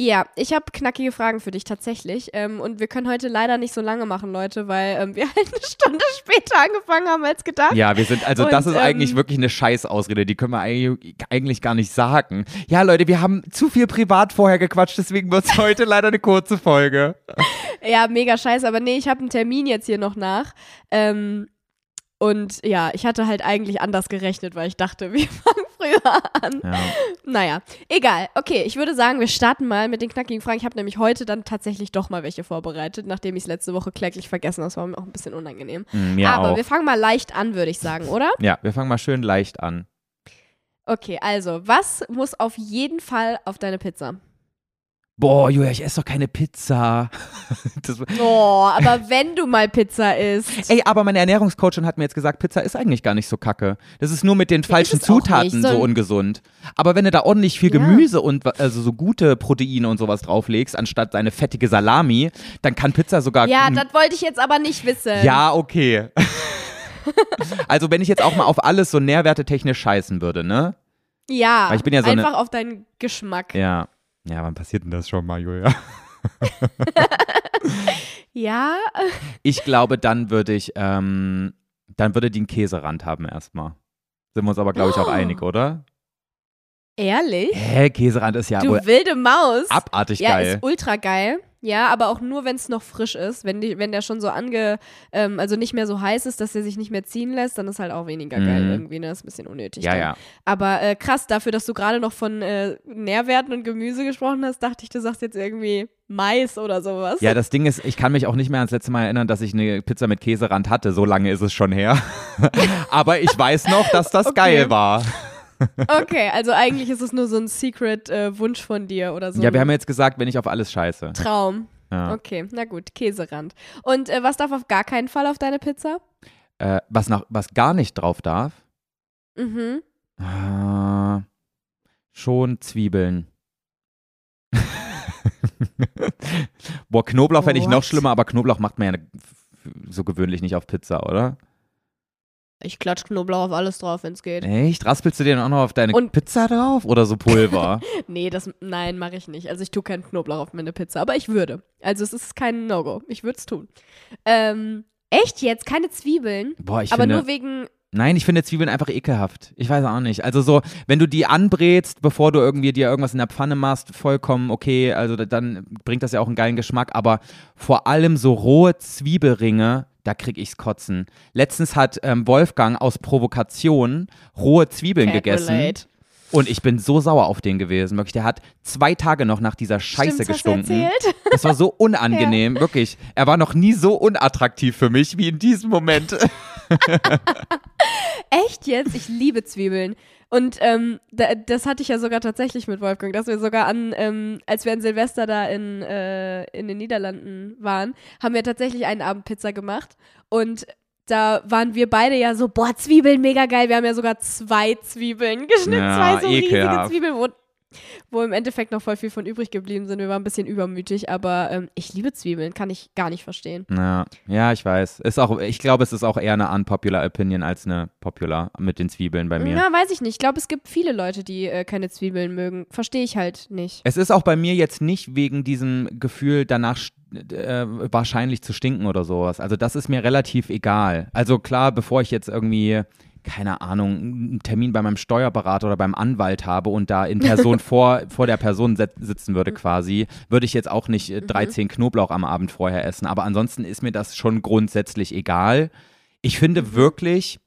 Ja, ich habe knackige Fragen für dich tatsächlich. Ähm, und wir können heute leider nicht so lange machen, Leute, weil ähm, wir halt eine Stunde später angefangen haben als gedacht. Ja, wir sind, also Und, das ist ähm, eigentlich wirklich eine Scheißausrede, die können wir eigentlich, eigentlich gar nicht sagen. Ja, Leute, wir haben zu viel privat vorher gequatscht, deswegen wird es heute leider eine kurze Folge. Ja, mega scheiße, aber nee, ich habe einen Termin jetzt hier noch nach. Ähm, und ja, ich hatte halt eigentlich anders gerechnet, weil ich dachte, wir fangen früher an. Ja. Naja, egal. Okay, ich würde sagen, wir starten mal mit den knackigen Fragen. Ich habe nämlich heute dann tatsächlich doch mal welche vorbereitet, nachdem ich es letzte Woche kläglich vergessen habe. Das war mir auch ein bisschen unangenehm. Mm, Mir aber auch. wir fangen mal leicht an, würde ich sagen, oder? Ja, wir fangen mal schön leicht an. Okay, also, was muss auf jeden Fall auf deine Pizza? Boah, Julia, ich esse doch keine Pizza. Oh, aber wenn du mal Pizza isst. Ey, aber meine Ernährungscoachin hat mir jetzt gesagt, Pizza ist eigentlich gar nicht so kacke. Das ist nur mit den falschen Zutaten so, so, ungesund. Aber wenn du da ordentlich viel Gemüse ja. und also so gute Proteine und sowas drauflegst, anstatt deine fettige Salami, dann kann Pizza sogar. Ja, das wollte ich jetzt aber nicht wissen. Ja, okay. also, wenn ich jetzt auch mal auf alles so nährwertetechnisch scheißen würde, ne? Ja, Weil ich bin ja so einfach auf deinen Geschmack. Ja. Ja, wann passiert denn das schon mal, Julia? ja. Ich glaube, dann würde ich, ähm, dann würde die einen Käserand haben erstmal. Sind wir uns aber, glaube ich, auch oh. einig, oder? Ehrlich? Hä, Käserand ist ja Du wilde Maus. Abartig ja, geil. Ja, ist ultra geil. Ja, aber auch nur, wenn es noch frisch ist. Wenn, die, wenn der schon so ange, ähm, also nicht mehr so heiß ist, dass der sich nicht mehr ziehen lässt, dann ist halt auch weniger geil Mhm. irgendwie. Ne? Das ist ein bisschen unnötig. ja, dann. ja. Aber äh, krass, dafür, dass du gerade noch von äh, Nährwerten und Gemüse gesprochen hast, dachte ich, du sagst jetzt irgendwie Mais oder sowas. Ja, das Ding ist, ich kann mich auch nicht mehr ans letzte Mal erinnern, dass ich eine Pizza mit Käserand hatte. So lange ist es schon her. aber ich weiß noch, dass das Okay. geil war. Okay, also eigentlich ist es nur so ein Secret-Wunsch von dir oder so. Ja, wir haben jetzt gesagt, wenn ich auf alles scheiße. Traum. Ja. Okay, na gut, Käserand. Und äh, was darf auf gar keinen Fall auf deine Pizza? Äh, was, nach, was gar nicht drauf darf, Mhm. äh, schon Zwiebeln. Boah, Knoblauch fände ich noch schlimmer, aber Knoblauch macht man ja so gewöhnlich nicht auf Pizza, oder? Ich klatsch Knoblauch auf alles drauf, wenn es geht. Echt? Raspelst du den auch noch auf deine Und- Pizza drauf oder so Pulver? Nee, das, nein, mache ich nicht. Also ich tue keinen Knoblauch auf meine Pizza, aber ich würde. Also es ist kein No-Go. Ich würde es tun. Ähm, echt jetzt? Keine Zwiebeln? Boah, ich aber finde, nur wegen, nein, ich finde Zwiebeln einfach ekelhaft. Ich weiß auch nicht. Also so, wenn du die anbrätst, bevor du irgendwie dir irgendwas in der Pfanne machst, vollkommen okay. Also da- dann bringt das ja auch einen geilen Geschmack. Aber vor allem so rohe Zwiebelringe, da krieg ich's kotzen. Letztens hat ähm, Wolfgang aus Provokation rohe Zwiebeln Can't gegessen. relate. Und ich bin so sauer auf den gewesen. Wirklich, der hat zwei Tage noch nach dieser Scheiße Stimmt's, gestunken. Das war so unangenehm, wirklich. Er war noch nie so unattraktiv für mich wie in diesem Moment. Echt jetzt? Ich liebe Zwiebeln. Und ähm, da, das hatte ich ja sogar tatsächlich mit Wolfgang, dass wir sogar an, ähm, als wir an Silvester da in, äh, in den Niederlanden waren, haben wir tatsächlich einen Abend Pizza gemacht. Und da waren wir beide ja so, boah, Zwiebeln, mega geil. Wir haben ja sogar zwei Zwiebeln geschnitten, Ja, zwei so riesige ekelhaft. Zwiebeln, wo, im Endeffekt noch voll viel von übrig geblieben sind. Wir waren ein bisschen übermütig, aber ähm, ich liebe Zwiebeln, kann ich gar nicht verstehen. Ja, ja, ich weiß. Ist auch, ich glaube, es ist auch eher eine unpopular Opinion als eine popular mit den Zwiebeln bei mir. Na, weiß ich nicht. Ich glaube, es gibt viele Leute, die äh, keine Zwiebeln mögen. Verstehe ich halt nicht. Es ist auch bei mir jetzt nicht wegen diesem Gefühl, danach äh, wahrscheinlich zu stinken oder sowas. Also das ist mir relativ egal. Also klar, bevor ich jetzt irgendwie keine Ahnung, einen Termin bei meinem Steuerberater oder beim Anwalt habe und da in Person vor, vor der Person sitzen würde quasi, würde ich jetzt auch nicht äh, 13 Knoblauch am Abend vorher essen. Aber ansonsten ist mir das schon grundsätzlich egal. Ich finde wirklich,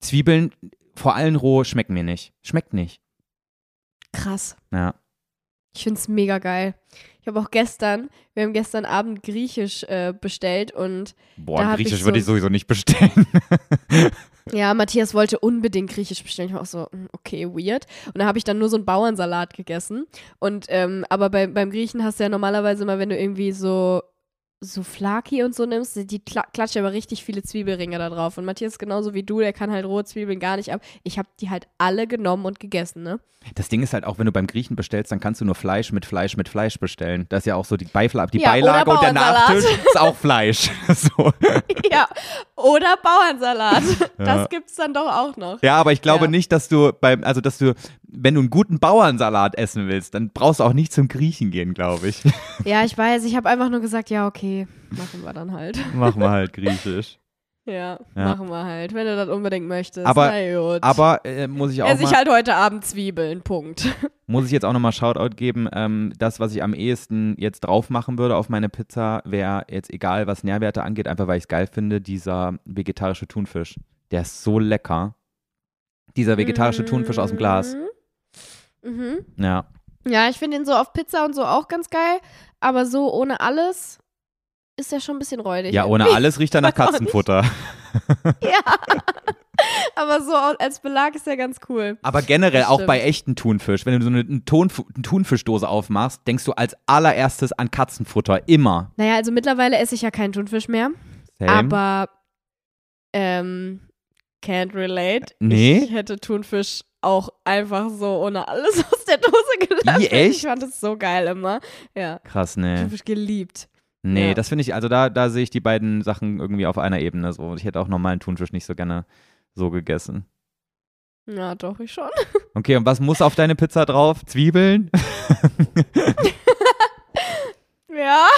Zwiebeln, vor allem roh, schmecken mir nicht. Schmeckt nicht. Krass. Ja. Ich finde es mega geil. Ich habe auch gestern, wir haben gestern Abend Griechisch äh, bestellt und Boah, Griechisch ich würde so- ich sowieso nicht bestellen. ja, Matthias wollte unbedingt Griechisch bestellen. Ich war auch so, hm, okay, weird. Und da habe ich dann nur so einen Bauernsalat gegessen. Und, ähm, aber bei, beim Griechen hast du ja normalerweise immer, wenn du irgendwie so so Flaki und so nimmst, die kla klatschen aber richtig viele Zwiebelringe da drauf. Und Matthias ist genauso wie du, der kann halt rohe Zwiebeln gar nicht ab. Ich habe die halt alle genommen und gegessen, ne? Das Ding ist halt auch, wenn du beim Griechen bestellst, dann kannst du nur Fleisch mit Fleisch mit Fleisch bestellen. Das ist ja auch so die, Beifla die Ja, Beilage und der. Nachtisch ist auch Fleisch. so. ja. Oder Bauernsalat. Ja. Das gibt's dann doch auch noch. Ja, aber ich glaube Ja. nicht, dass du beim, also dass du, wenn du einen guten Bauernsalat essen willst, dann brauchst du auch nicht zum Griechen gehen, glaube ich. Ja, ich weiß, ich habe einfach nur gesagt, ja, okay, machen wir dann halt. Machen wir halt Griechisch. Ja, Ja. machen wir halt, wenn du das unbedingt möchtest. Aber-. Aber äh, muss ich auch Esse ich halt heute Abend Zwiebeln, Punkt. muss ich jetzt auch nochmal Shoutout geben. Ähm, das, was ich am ehesten jetzt drauf machen würde auf meine Pizza, wäre jetzt egal, was Nährwerte angeht, einfach weil ich es geil finde, dieser vegetarische Thunfisch. Der ist so lecker. Dieser vegetarische Thunfisch aus dem Glas. Mhm. Ja. Ja, ich finde ihn so auf Pizza und so auch ganz geil, aber so ohne alles ist er schon ein bisschen räudig. Ja, ohne alles riecht er nach. Katzenfutter. Ja. Aber so als Belag ist ja ganz cool. Aber generell auch bei echten Thunfisch, wenn du so eine, eine, Tonf eine Thunfischdose aufmachst, denkst du als allererstes an Katzenfutter. Immer. Naja, also mittlerweile esse ich ja keinen Thunfisch mehr. Same. Aber ähm, can't relate. Nee? Ich hätte Thunfisch auch einfach so ohne alles aus der Dose gelassen. Wie, echt? Ich fand es so geil immer. Ja. Krass, nee. Thunfisch geliebt. Nee, Ja. das finde ich, also da, da sehe ich die beiden Sachen irgendwie auf einer Ebene. So. Ich hätte auch normalen Thunfisch nicht so gerne so gegessen. Ja, doch, ich schon. Okay, und was muss auf deine Pizza drauf? Zwiebeln? Ja.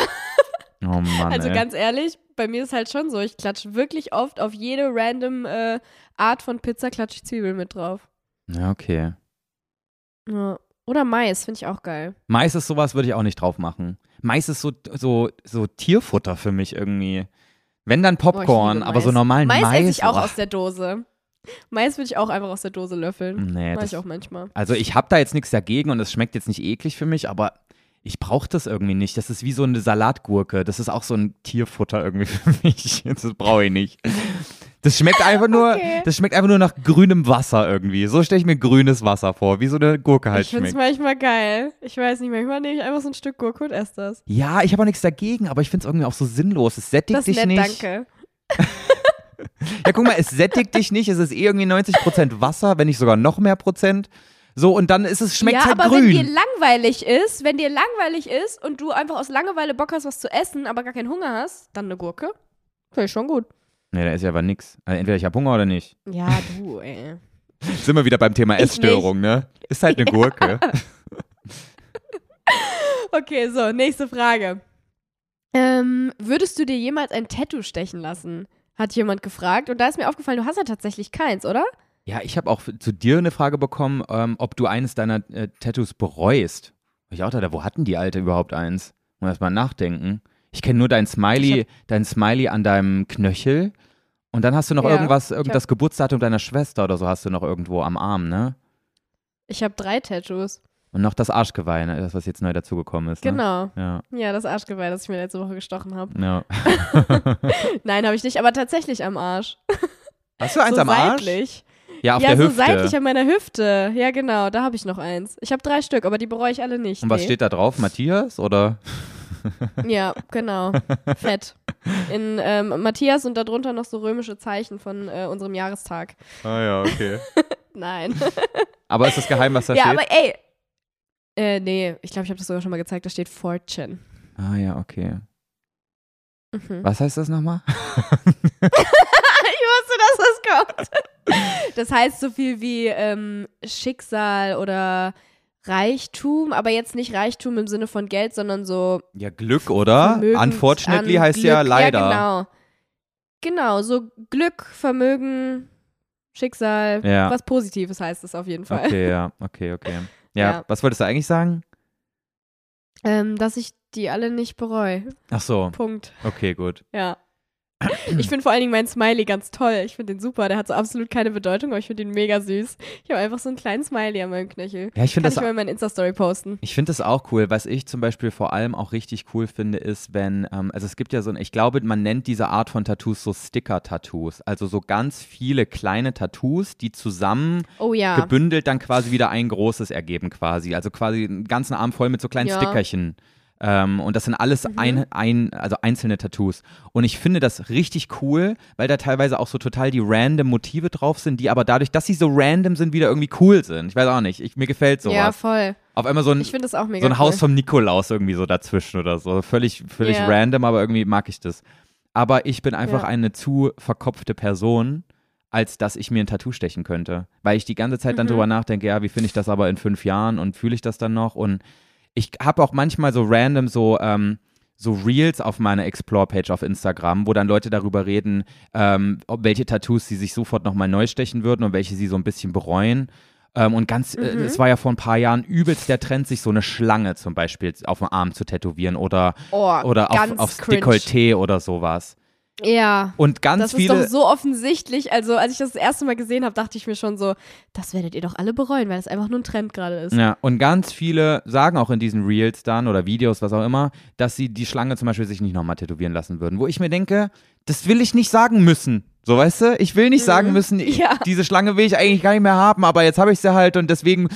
Oh Mann, Also ey. ganz ehrlich, bei mir ist halt schon so, ich klatsche wirklich oft auf jede random äh, Art von Pizza klatsche ich Zwiebeln mit drauf. Ja, okay. Ja. Oder Mais, finde ich auch geil. Mais ist sowas, würde ich auch nicht drauf machen. Mais ist so, so, so Tierfutter für mich irgendwie. Wenn dann ich Popcorn, liebe aber so normalen Mais. Mais esse ich auch boah. aus der Dose. Mais würde ich auch einfach aus der Dose löffeln. Nee, Mach das, ich auch manchmal. also ich habe da jetzt nichts dagegen und es schmeckt jetzt nicht eklig für mich, aber ich brauche das irgendwie nicht. Das ist wie so eine Salatgurke. Das ist auch so ein Tierfutter irgendwie für mich. Das brauche ich nicht. Das schmeckt einfach nur, Okay. das schmeckt einfach nur nach grünem Wasser irgendwie. So stelle ich mir grünes Wasser vor, wie so eine Gurke halt ich finde es schmeckt. manchmal geil. Ich weiß nicht, manchmal nehme ich einfach so ein Stück Gurke und esse das. Ja, ich habe auch nichts dagegen, aber ich finde es irgendwie auch so sinnlos. Es sättigt Das dich nett, nicht. danke. Ja, guck mal, es sättigt dich nicht. Es ist eh irgendwie 90% Wasser, wenn nicht sogar noch mehr Prozent. So, und dann ist es, schmeckt ja, halt aber grün. wenn dir langweilig ist, wenn dir langweilig ist und du einfach aus Langeweile Bock hast, was zu essen, aber gar keinen Hunger hast, dann eine Gurke. Finde ich schon gut. Nee, da ist ja aber nix. Also entweder ich habe Hunger oder nicht. Ja, du, ey. Sind wir wieder beim Thema Ich Essstörung, ne? Ist halt eine Gurke. Okay, so, nächste Frage. Ähm, würdest du dir jemals ein Tattoo stechen lassen? Hat jemand gefragt. Und da ist mir aufgefallen, du hast ja tatsächlich keins, oder? Ja, ich habe auch zu dir eine Frage bekommen, ähm, ob du eines deiner äh, Tattoos bereust. Und Ich auch dachte, wo hatten die Alte überhaupt eins? Muss erst mal nachdenken. Ich kenne nur dein Smiley, dein Smiley an deinem Knöchel. Und dann hast du noch Ja, irgendwas, irgendwas Geburtsdatum deiner Schwester oder so hast du noch irgendwo am Arm, ne? Ich habe drei Tattoos. Und noch das Arschgeweih, ne? das, was jetzt neu dazugekommen ist. Ne? Genau. Ja, Ja, das Arschgeweih, das ich mir letzte Woche gestochen habe. ja. Nein, habe ich nicht, aber tatsächlich am Arsch. Hast du eins so am Arsch? Ja, auf ja, der so Hüfte. seitlich an meiner Hüfte. Ja, genau, da habe ich noch eins. Ich habe drei Stück, aber die bereue ich alle nicht. Und was nee. steht da drauf? Matthias oder? Ja, genau. Fett. In ähm, Matthias und darunter noch so römische Zeichen von äh, unserem Jahrestag. Ah ja, okay. Nein. Aber ist das geheim, was da ja, steht? aber ey. Äh, nee, ich glaube, ich habe das sogar schon mal gezeigt. Da steht Fortune. ah ja, okay. Mhm. Was heißt das nochmal? Ich wusste, dass das kommt. Das heißt so viel wie ähm, Schicksal oder Reichtum, aber jetzt nicht Reichtum im Sinne von Geld, sondern so Ja, Glück, oder? Vermögens- Unfortunately heißt Glück. ja leider. Ja, genau. Genau, so Glück, Vermögen, Schicksal, Ja. was Positives heißt es auf jeden Fall. Okay, ja, okay, okay. Ja, Ja. was wolltest du eigentlich sagen? Ähm, dass ich die alle nicht bereue. Ach so, Punkt. okay, gut. Ja. Ich finde vor allen Dingen meinen Smiley ganz toll. Ich finde den super. Der hat so absolut keine Bedeutung, aber ich finde ihn mega süß. Ich habe einfach so einen kleinen Smiley an meinem Knöchel. Ja, ich finde Kann das ich mal in meine Insta-Story posten. Ich finde das auch cool. Was ich zum Beispiel vor allem auch richtig cool finde, ist, wenn, ähm, also es gibt ja so ein, ich glaube, man nennt diese Art von Tattoos so Sticker-Tattoos. Also so ganz viele kleine Tattoos, die zusammen Oh ja. gebündelt dann quasi wieder ein großes ergeben quasi. Also quasi einen ganzen Arm voll mit so kleinen Ja. Stickerchen. Ähm, und das sind alles Mhm. ein, ein, also einzelne Tattoos. Und ich finde das richtig cool, weil da teilweise auch so total die random Motive drauf sind, die aber dadurch, dass sie so random sind, wieder irgendwie cool sind. Ich weiß auch nicht. Ich, mir gefällt sowas. Ja, voll. Auf einmal so ein, Ich finde das auch mega so ein cool. Haus vom Nikolaus irgendwie so dazwischen oder so. Völlig, völlig Ja. random, aber irgendwie mag ich das. Aber ich bin einfach Ja. eine zu verkopfte Person, als dass ich mir ein Tattoo stechen könnte. Weil ich die ganze Zeit dann Mhm. drüber nachdenke, ja, wie finde ich das aber in fünf Jahren und fühle ich das dann noch? Und ich habe auch manchmal so random so, ähm, so Reels auf meiner Explore-Page auf Instagram, wo dann Leute darüber reden, ähm, ob welche Tattoos sie sich sofort nochmal neu stechen würden und welche sie so ein bisschen bereuen. Ähm, und ganz, äh, Mhm. es war ja vor ein paar Jahren übelst der Trend, sich so eine Schlange zum Beispiel auf dem Arm zu tätowieren oder, Oh, oder auf, aufs cringe. Dekolleté oder sowas. Ja. Und ganz Das ist viele. doch so offensichtlich. Also, als ich das das erste Mal gesehen habe, dachte ich mir schon so, das werdet ihr doch alle bereuen, weil das einfach nur ein Trend gerade ist. Ja, und ganz viele sagen auch in diesen Reels dann oder Videos, was auch immer, dass sie die Schlange zum Beispiel sich nicht nochmal tätowieren lassen würden. Wo ich mir denke, das will ich nicht sagen müssen. So, weißt du? Ich will nicht sagen Mhm. müssen, Ja. diese Schlange will ich eigentlich gar nicht mehr haben, aber jetzt habe ich sie halt und deswegen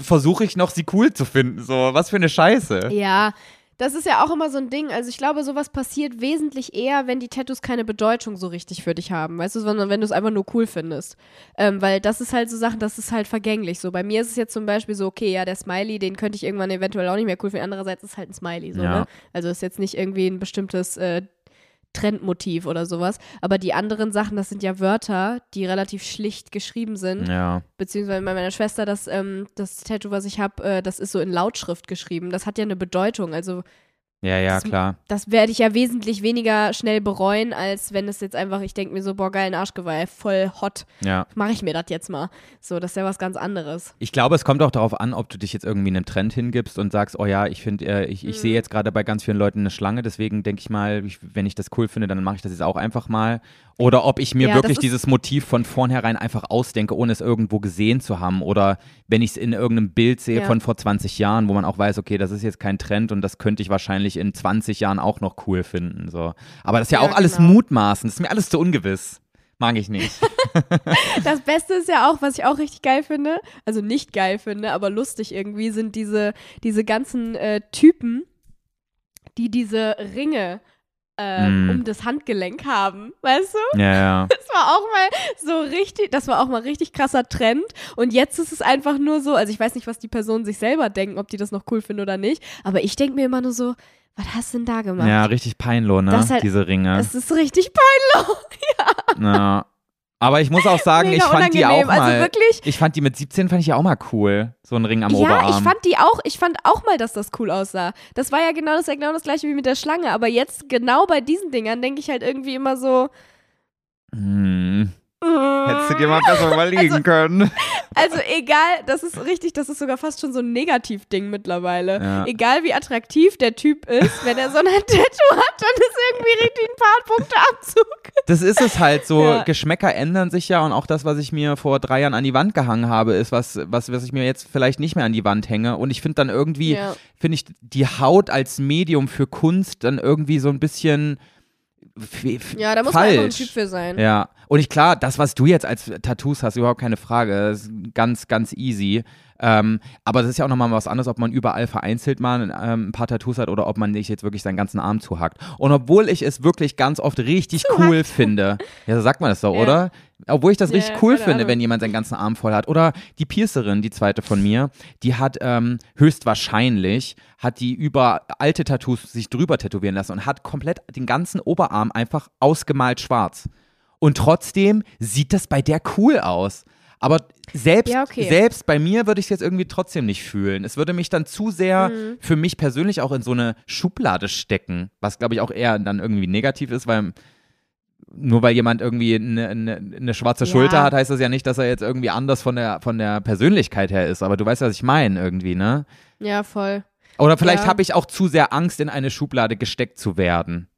versuche ich noch, sie cool zu finden. So, was für eine Scheiße. Ja, das ist ja auch immer so ein Ding. Also ich glaube, sowas passiert wesentlich eher, wenn die Tattoos keine Bedeutung so richtig für dich haben, weißt du, sondern wenn du es einfach nur cool findest. Ähm, weil das ist halt so Sachen, das ist halt vergänglich. So bei mir ist es jetzt zum Beispiel so, okay, ja, der Smiley, den könnte ich irgendwann eventuell auch nicht mehr cool finden. Andererseits ist es halt ein Smiley, so, Ja. ne? Also ist jetzt nicht irgendwie ein bestimmtes äh, Trendmotiv oder sowas. Aber die anderen Sachen, das sind ja Wörter, die relativ schlicht geschrieben sind Ja. beziehungsweise bei meiner Schwester, das, ähm, das Tattoo, was ich habe, äh, das ist so in Lautschrift geschrieben. Das hat ja eine Bedeutung. Also Ja, ja, Das- klar. das werde ich ja wesentlich weniger schnell bereuen, als wenn es jetzt einfach, ich denke mir so, boah, geil, ein Arschgeweih, voll hot. Ja. Mache ich mir das jetzt mal. So, das ist ja was ganz anderes. Ich glaube, es kommt auch darauf an, ob du dich jetzt irgendwie einem Trend hingibst und sagst, oh ja, ich finde, äh, ich, ich Mhm. sehe jetzt gerade bei ganz vielen Leuten eine Schlange, deswegen denke ich mal, ich, wenn ich das cool finde, dann mache ich das jetzt auch einfach mal. Oder ob ich mir Ja, wirklich dieses Motiv von vornherein einfach ausdenke, ohne es irgendwo gesehen zu haben. Oder wenn ich es in irgendeinem Bild sehe Ja. von vor 20 Jahren, wo man auch weiß, okay, das ist jetzt kein Trend und das könnte ich wahrscheinlich in 20 Jahren auch noch cool finden. So. Aber das ist ja, Ja, auch alles genau. Mutmaßen, das ist mir alles zu ungewiss. Mag ich nicht. Das Beste ist ja auch, was ich auch richtig geil finde, also nicht geil finde, aber lustig irgendwie, sind diese, diese ganzen äh, Typen, die diese Ringe äh, Mm. um das Handgelenk haben. Weißt du? ja, ja. Das war auch mal so richtig, das war auch mal richtig krasser Trend. Und jetzt ist es einfach nur so, also ich weiß nicht, was die Personen sich selber denken, ob die das noch cool finden oder nicht, aber ich denke mir immer nur so, was hast du denn da gemacht? Ja, richtig peinloh, ne? Das halt- Diese Ringe. Es ist richtig peinlich. Ja. Aber ich muss auch sagen, Mega ich fand die auch unangenehm. mal. Also wirklich. ich fand die mit 17 fand ich ja auch mal cool. So ein Ring am Ja, Oberarm. ich fand die auch, ich fand auch mal, dass das cool aussah. Das war ja genau das, genau das gleiche wie mit der Schlange, aber jetzt genau bei diesen Dingern denke ich halt irgendwie immer so. hm. Hättest du dir mal besser überlegen können. Also egal, das ist richtig, das ist sogar fast schon so ein Negativding mittlerweile. Ja. Egal wie attraktiv der Typ ist, wenn er so ein Tattoo hat, dann ist irgendwie richtig ein paar Punkte Abzug. Das ist es halt so. Ja. Geschmäcker ändern sich ja und auch das, was ich mir vor drei Jahren an die Wand gehangen habe, ist was, was, was ich mir jetzt vielleicht nicht mehr an die Wand hänge. Und ich finde dann irgendwie, Ja. finde ich die Haut als Medium für Kunst dann irgendwie so ein bisschen Ja, da muss man einfach ein falsch. Typ für sein. Ja, und ich klar, das, was du jetzt als Tattoos hast, überhaupt keine Frage, das ist ganz, ganz easy. Ähm, aber das ist ja auch nochmal was anderes, ob man überall vereinzelt mal ähm, ein paar Tattoos hat oder ob man nicht jetzt wirklich seinen ganzen Arm zuhackt. Und obwohl ich es wirklich ganz oft richtig cool finde, ja, so sagt man das doch, Ja. oder? Obwohl ich das Ja, richtig cool finde, Ahnung. wenn jemand seinen ganzen Arm voll hat. Oder die Piercerin, die zweite von mir, die hat ähm, höchstwahrscheinlich, hat die über alte Tattoos sich drüber tätowieren lassen und hat komplett den ganzen Oberarm einfach ausgemalt schwarz. Und trotzdem sieht das bei der cool aus. Aber selbst, Ja, okay. selbst bei mir würde ich es jetzt irgendwie trotzdem nicht fühlen. Es würde mich dann zu sehr Mhm. für mich persönlich auch in so eine Schublade stecken, was glaube ich auch eher dann irgendwie negativ ist, weil nur weil jemand irgendwie eine, eine, eine schwarze Ja. Schulter hat, heißt das ja nicht, dass er jetzt irgendwie anders von der, von der Persönlichkeit her ist. Aber du weißt, was ich meine irgendwie, ne? Ja, voll. Oder vielleicht Ja. habe ich auch zu sehr Angst, in eine Schublade gesteckt zu werden.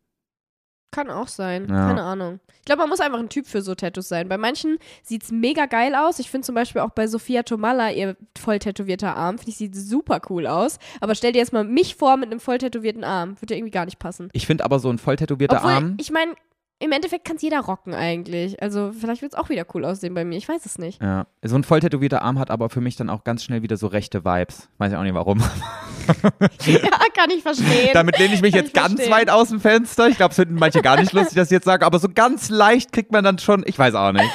Kann auch sein. Ja. Keine Ahnung. Ich glaube, man muss einfach ein Typ für so Tattoos sein. Bei manchen sieht es mega geil aus. Ich finde zum Beispiel auch bei Sophia Tomalla, ihr voll tätowierter Arm, finde ich, sieht super cool aus. Aber stell dir jetzt mal mich vor mit einem voll tätowierten Arm. Würde irgendwie gar nicht passen. Ich finde aber so ein voll tätowierter Obwohl, Arm. ich meine, im Endeffekt kann es jeder rocken eigentlich. Also vielleicht wird es auch wieder cool aussehen bei mir. Ich weiß es nicht. Ja, so ein voll tätowierter Arm hat aber für mich dann auch ganz schnell wieder so rechte Vibes. Weiß ich auch nicht warum. ja, kann ich verstehen. Damit lehne ich mich Kann jetzt ich ganz verstehen. weit aus dem Fenster. Ich glaube, es finden manche gar nicht lustig, dass ich jetzt sage, aber so ganz leicht kriegt man dann schon, ich weiß auch nicht.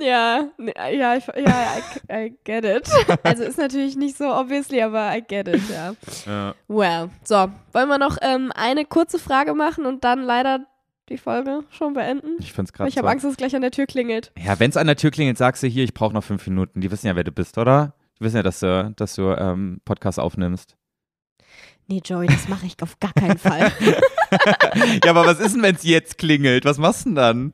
Ja, ne, ja, ich, ja, I, I get it. Also ist natürlich nicht so obviously, aber I get it, ja. Ja. Well, so, wollen wir noch ähm, eine kurze Frage machen und dann leider die Folge schon beenden? Ich finde es gerade Ich habe so. Angst, dass es gleich an der Tür klingelt. Ja, wenn es an der Tür klingelt, sagst du hier, ich brauche noch fünf Minuten. Die wissen ja, wer du bist, oder? Die wissen ja, dass du, dass du ähm, Podcast aufnimmst. Nee, Joey, das mache ich auf gar keinen Fall. ja, aber was ist denn, wenn es jetzt klingelt? Was machst du denn dann?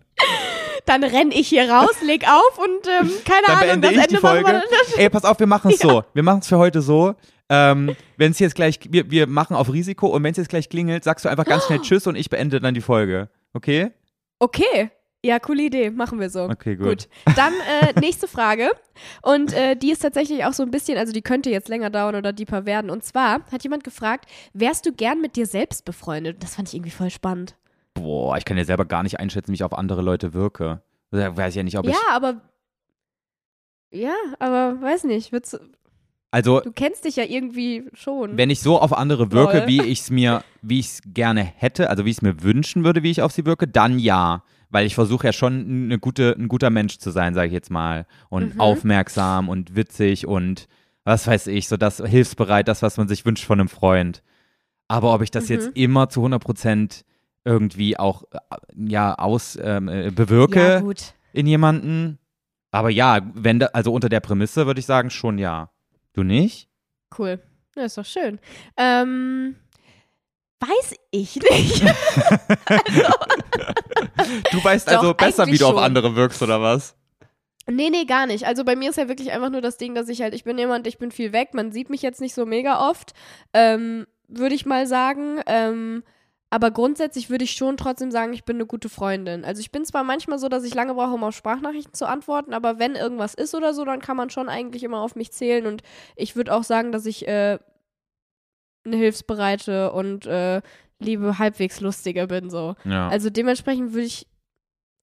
Dann renn ich hier raus, leg auf und ähm, keine Dann Ahnung, beende das ich Ende die Folge. machen wir Ey, pass auf, wir machen es so. Wir machen es für heute so. Ähm, wenn es jetzt gleich, wir, wir machen auf Risiko und wenn es jetzt gleich klingelt, sagst du einfach ganz schnell Tschüss und ich beende dann die Folge. Okay? Okay. Ja, coole Idee. Machen wir so. Okay, gut. Dann äh, nächste Frage. Und äh, die ist tatsächlich auch so ein bisschen, also die könnte jetzt länger dauern oder deeper werden. Und zwar hat jemand gefragt, wärst du gern mit dir selbst befreundet? Das fand ich irgendwie voll spannend. Boah, ich kann ja selber gar nicht einschätzen, wie ich auf andere Leute wirke. Da weiß ich ja nicht, ob ja, ich. aber. Ja, aber weiß nicht. Würdest, Also, du kennst dich ja irgendwie schon. wenn ich so auf andere wirke, Lol. wie ich es mir, wie ich es gerne hätte, also wie ich es mir wünschen würde, wie ich auf sie wirke, dann ja. Weil ich versuche ja schon eine gute, ein guter Mensch zu sein, sage ich jetzt mal. Und Mhm. aufmerksam und witzig und was weiß ich, so das hilfsbereit, das, was man sich wünscht von einem Freund. Aber ob ich das Mhm. jetzt immer zu 100 Prozent irgendwie auch äh, ja aus ähm, äh, bewirke ja, gut. in jemanden. Aber ja, wenn da, also unter der Prämisse würde ich sagen schon ja. Du nicht? Cool. Ja, ist doch schön. Ähm, weiß ich nicht. Du weißt Doch, also besser, wie du auf schon. andere wirkst oder was? nee, nee, gar nicht. Also bei mir ist ja wirklich einfach nur das Ding, dass ich halt, ich bin jemand, ich bin viel weg. Man sieht mich jetzt nicht so mega oft, ähm, würde ich mal sagen. Ähm, aber grundsätzlich würde ich schon trotzdem sagen, ich bin eine gute Freundin. Also ich bin zwar manchmal so, dass ich lange brauche, um auf Sprachnachrichten zu antworten, aber wenn irgendwas ist oder so, dann kann man schon eigentlich immer auf mich zählen. Und ich würde auch sagen, dass ich äh, eine hilfsbereite und äh, liebe, halbwegs lustige bin so. Ja. Also dementsprechend würde ich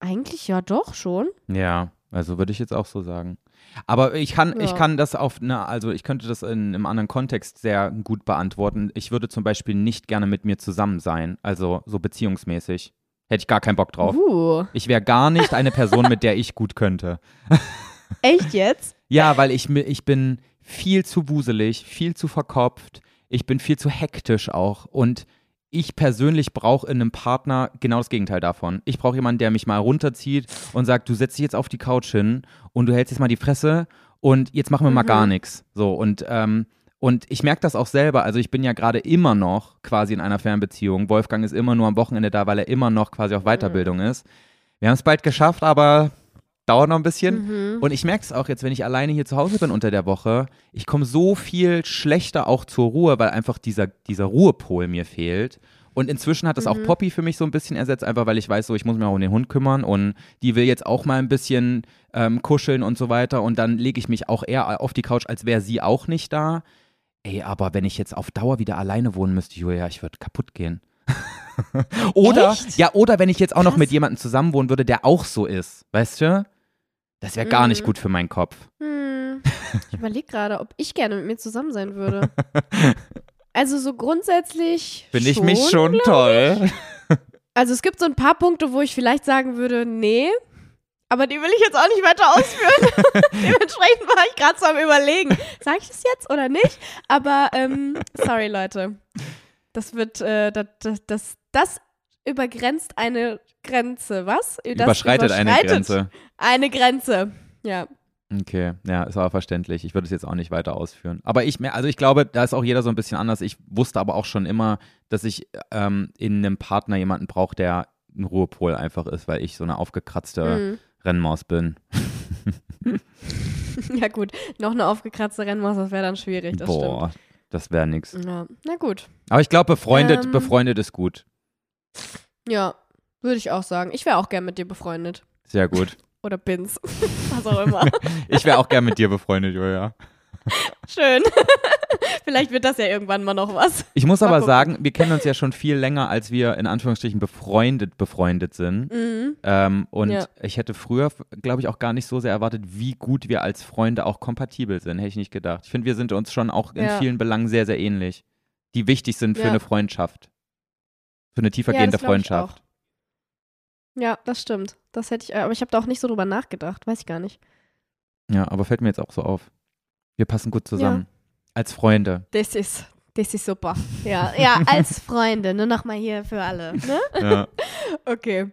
eigentlich ja doch schon. ja, also würde ich jetzt auch so sagen. Aber ich kann, ich Ja. kann das auf eine, also ich könnte das in einem anderen Kontext sehr gut beantworten. Ich würde zum Beispiel nicht gerne mit mir zusammen sein, also so beziehungsmäßig. Hätte ich gar keinen Bock drauf. Uh, Ich wäre gar nicht eine Person, mit der ich gut könnte. echt jetzt? Ja, weil ich, ich bin viel zu wuselig, viel zu verkopft, ich bin viel zu hektisch auch und ich persönlich brauche in einem Partner genau das Gegenteil davon. Ich brauche jemanden, der mich mal runterzieht und sagt, du setzt dich jetzt auf die Couch hin und du hältst jetzt mal die Fresse und jetzt machen wir mal Mhm. gar nichts. So und ähm, und ich merke das auch selber. Also ich bin ja gerade immer noch quasi in einer Fernbeziehung. Wolfgang ist immer nur am Wochenende da, weil er immer noch quasi auf Weiterbildung ist. Wir haben es bald geschafft, aber dauert noch ein bisschen. Mhm. Und ich merke es auch jetzt, wenn ich alleine hier zu Hause bin unter der Woche, ich komme so viel schlechter auch zur Ruhe, weil einfach dieser, dieser Ruhepol mir fehlt. Und inzwischen hat das auch Mhm. Poppy für mich so ein bisschen ersetzt, einfach weil ich weiß, so ich muss mich auch um den Hund kümmern und die will jetzt auch mal ein bisschen ähm, kuscheln und so weiter. Und dann lege ich mich auch eher auf die Couch, als wäre sie auch nicht da. Ey, aber wenn ich jetzt auf Dauer wieder alleine wohnen müsste, Julia, ich würde kaputt gehen. oder, Echt? ja, oder wenn ich jetzt auch noch Krass. mit jemandem zusammen wohnen würde, der auch so ist, weißt du? Das wäre gar nicht Mhm. gut für meinen Kopf. Hm. Ich überlege gerade, ob ich gerne mit mir zusammen sein würde. Also so grundsätzlich. Finde ich schon, mich schon toll. Also es gibt so ein paar Punkte, wo ich vielleicht sagen würde, nee. Aber die will ich jetzt auch nicht weiter ausführen. Dementsprechend war ich gerade so am überlegen. Sag ich das jetzt oder nicht? Aber ähm, sorry, Leute. Das wird, äh, das, das, das übergrenzt eine Grenze. Was? Das Überschreitet eine überschreitet Grenze. Eine Grenze. Ja. Okay, ja, ist aber verständlich. Ich würde es jetzt auch nicht weiter ausführen. Aber ich, also ich glaube, da ist auch jeder so ein bisschen anders. Ich wusste aber auch schon immer, dass ich ähm, in einem Partner jemanden brauche, der ein Ruhepol einfach ist, weil ich so eine aufgekratzte Mhm. Rennmaus bin. Ja, gut. Noch eine aufgekratzte Rennmaus, das wäre dann schwierig. Das Boah, das wäre nix. stimmt. Ja. Na gut. Aber ich glaube, befreundet, Ähm. befreundet ist gut. Ja, würde ich auch sagen. Ich wäre auch gern mit dir befreundet. Sehr gut. Oder bin's. Was auch immer. Ich wäre auch gern mit dir befreundet, Julia. Schön. Vielleicht wird das ja irgendwann mal noch was. Ich muss Mal aber gucken. sagen, wir kennen uns ja schon viel länger, als wir in Anführungsstrichen befreundet befreundet sind. Mhm. Ähm, und Ja. ich hätte früher, glaube ich, auch gar nicht so sehr erwartet, wie gut wir als Freunde auch kompatibel sind. Hätte ich nicht gedacht. Ich finde, wir sind uns schon auch in Ja. vielen Belangen sehr, sehr ähnlich. Die wichtig sind für Ja. eine Freundschaft. Für eine Ja, tiefergehende ich Freundschaft. Ja, das stimmt. Das hätte ich, äh, aber ich habe da auch nicht so drüber nachgedacht. Weiß ich gar nicht. Ja, aber fällt mir jetzt auch so auf. Wir passen gut zusammen. Als Freunde. Das ist, das ist super. Ja, ja, als Freunde. Nur nochmal hier für alle. Ne? Ja. Okay.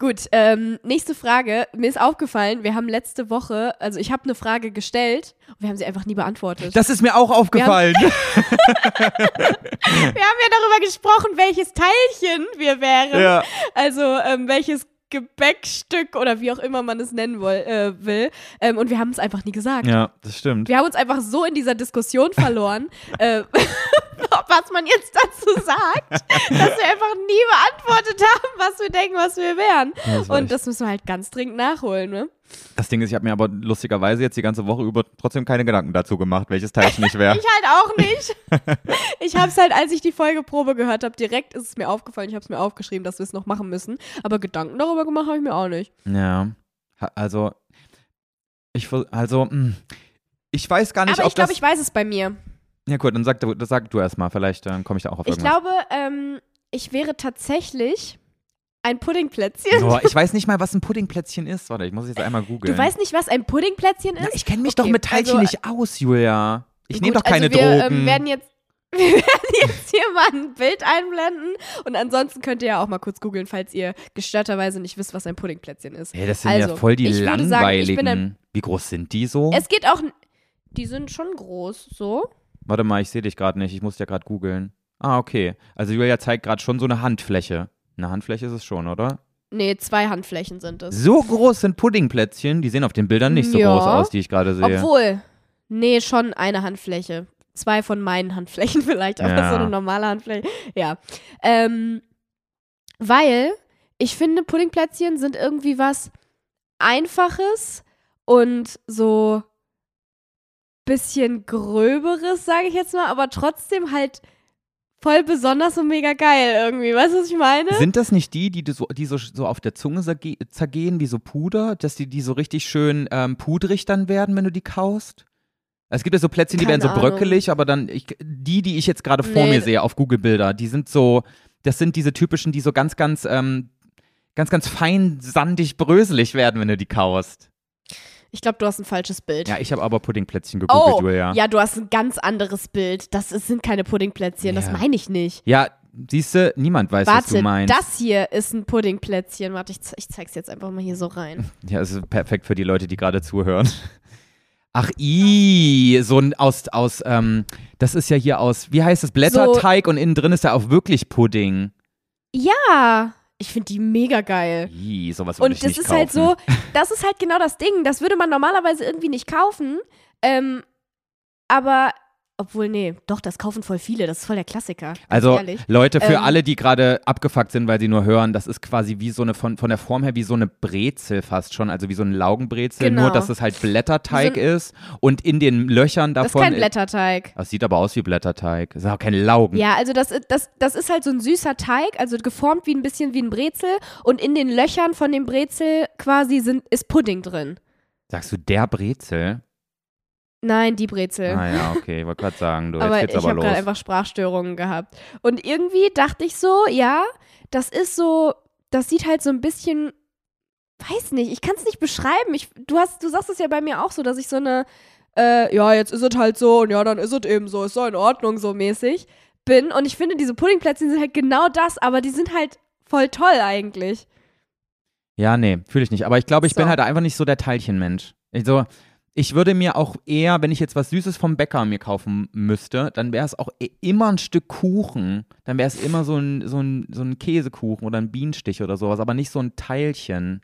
Gut, ähm, nächste Frage. Mir ist aufgefallen, wir haben letzte Woche, also ich habe eine Frage gestellt und wir haben sie einfach nie beantwortet. Das ist mir auch aufgefallen. wir haben ja darüber gesprochen, welches Teilchen wir wären. ja. Also ähm, welches Gebäckstück oder wie auch immer man es nennen woll, äh, will. Ähm, und wir haben es einfach nie gesagt. ja, das stimmt. Wir haben uns einfach so in dieser Diskussion verloren, äh, was man jetzt dazu sagt, dass wir einfach nie beantwortet haben, was wir denken, was wir wären. War Und echt- das müssen wir halt ganz dringend nachholen, ne? Das Ding ist, ich habe mir aber lustigerweise jetzt die ganze Woche über trotzdem keine Gedanken dazu gemacht, welches Teilchen ich wäre. Ich halt auch nicht. ich habe es halt, als ich die Folgeprobe gehört habe, direkt ist es mir aufgefallen. Ich habe es mir aufgeschrieben, dass wir es noch machen müssen. Aber Gedanken darüber gemacht habe ich mir auch nicht. ja. Also, ich, also, mh. ich weiß gar nicht, Aber ob ich glaube, ich weiß es bei mir. ja, gut, dann sag, sag du erst mal. Vielleicht äh, komme ich da auch auf Ich irgendwas. glaube, ähm, ich wäre tatsächlich ein Puddingplätzchen. Boah, ich weiß nicht mal, was ein Puddingplätzchen ist. Warte, ich muss jetzt einmal googeln. Du weißt nicht, was ein Puddingplätzchen ist? Ja, ich kenne mich Okay, doch mit Teilchen also- nicht aus, Julia. Ich nehme doch keine also wir, Drogen. Ähm, werden jetzt, wir werden jetzt hier mal ein Bild einblenden und ansonsten könnt ihr ja auch mal kurz googeln, falls ihr gestörterweise nicht wisst, was ein Puddingplätzchen ist. Hey, das sind ja Also, voll die sagen, langweiligen. bin ein- Wie groß sind die so? Es geht auch, die sind schon groß, so. Warte mal, ich sehe dich gerade nicht. Ich muss ja gerade googeln. Ah, okay. Also Julia zeigt gerade schon so eine Handfläche. Eine Handfläche ist es schon, oder? Nee, zwei Handflächen sind es. So groß sind Puddingplätzchen. Die sehen auf den Bildern nicht so Ja. groß aus, die ich gerade sehe. Obwohl, nee, schon eine Handfläche. Zwei von meinen Handflächen vielleicht, aber Ja. so eine normale Handfläche. Ja. Ähm, weil ich finde, Puddingplätzchen sind irgendwie was Einfaches und so bisschen Gröberes, sage ich jetzt mal, aber trotzdem halt voll besonders und mega geil irgendwie. Weißt du, was ich meine? Sind das nicht die, die, so, die so, so auf der Zunge zerge- zergehen, wie so Puder, dass die, die so richtig schön ähm, pudrig dann werden, wenn du die kaust? Es gibt ja so Plätzchen, die Keine werden so Ahnung. bröckelig, aber dann, ich, die, die ich jetzt gerade vor Nee. mir sehe auf Google-Bilder, die sind so, das sind diese typischen, die so ganz, ganz, ähm, ganz, ganz fein, sandig, bröselig werden, wenn du die kaust. Ich glaube, du hast ein falsches Bild. Ja, ich habe aber Puddingplätzchen gegoogelt, Oh, Julia. ja, du hast ein ganz anderes Bild. Das ist, sind keine Puddingplätzchen, das Ja. meine ich nicht. Ja, siehst du, niemand weiß, was du Warte, meinst. das hier ist ein Puddingplätzchen. Warte, ich, ich zeig's jetzt einfach mal hier so rein. Ja, es ist perfekt für die Leute, die gerade zuhören. Ach, i, so ein aus, aus, ähm, das ist ja hier aus, wie heißt es, Blätterteig und innen drin ist ja auch wirklich Pudding. Ja, ich finde die mega geil. I, sowas würde Und ich das nicht ist kaufen. halt so, das ist halt genau das Ding. Das würde man normalerweise irgendwie nicht kaufen. Ähm, aber, obwohl, nee, doch, das kaufen voll viele. Das ist voll der Klassiker. Also. Leute, für Ähm, alle, die gerade abgefuckt sind, weil sie nur hören, das ist quasi wie so eine, von, von der Form her wie so eine Brezel fast schon, also wie so ein Laugenbrezel, Genau. nur dass es halt Blätterteig So ist und in den Löchern Das ist davon. kein Blätterteig. Das sieht aber aus wie Blätterteig. Das ist auch kein Laugen. Ja, also das, das, das ist halt so ein süßer Teig, also geformt wie ein bisschen wie ein Brezel und in den Löchern von dem Brezel quasi sind, ist Pudding drin. Sagst du der Brezel? Nein, die Brezel. Ah ja, okay, ich wollte gerade sagen, du, aber jetzt geht's ich aber habe los. gerade einfach Sprachstörungen gehabt. Und irgendwie dachte ich so, ja, das ist so, das sieht halt so ein bisschen, weiß nicht, ich kann es nicht beschreiben. Ich, du hast, du sagst es ja bei mir auch so, dass ich so eine, äh, ja, jetzt ist es halt so und ja, dann ist es eben so, ist so in Ordnung so mäßig bin. Und ich finde, diese Puddingplätzchen sind halt genau das, aber die sind halt voll toll eigentlich. Ja, nee, fühle ich nicht. Aber ich glaube, ich bin So. halt einfach nicht so der Teilchenmensch. Also, ich würde mir auch eher, wenn ich jetzt was Süßes vom Bäcker mir kaufen müsste, dann wäre es auch e- immer ein Stück Kuchen. Dann wäre es immer so ein, so, ein, so ein Käsekuchen oder ein Bienenstich oder sowas, aber nicht so ein Teilchen.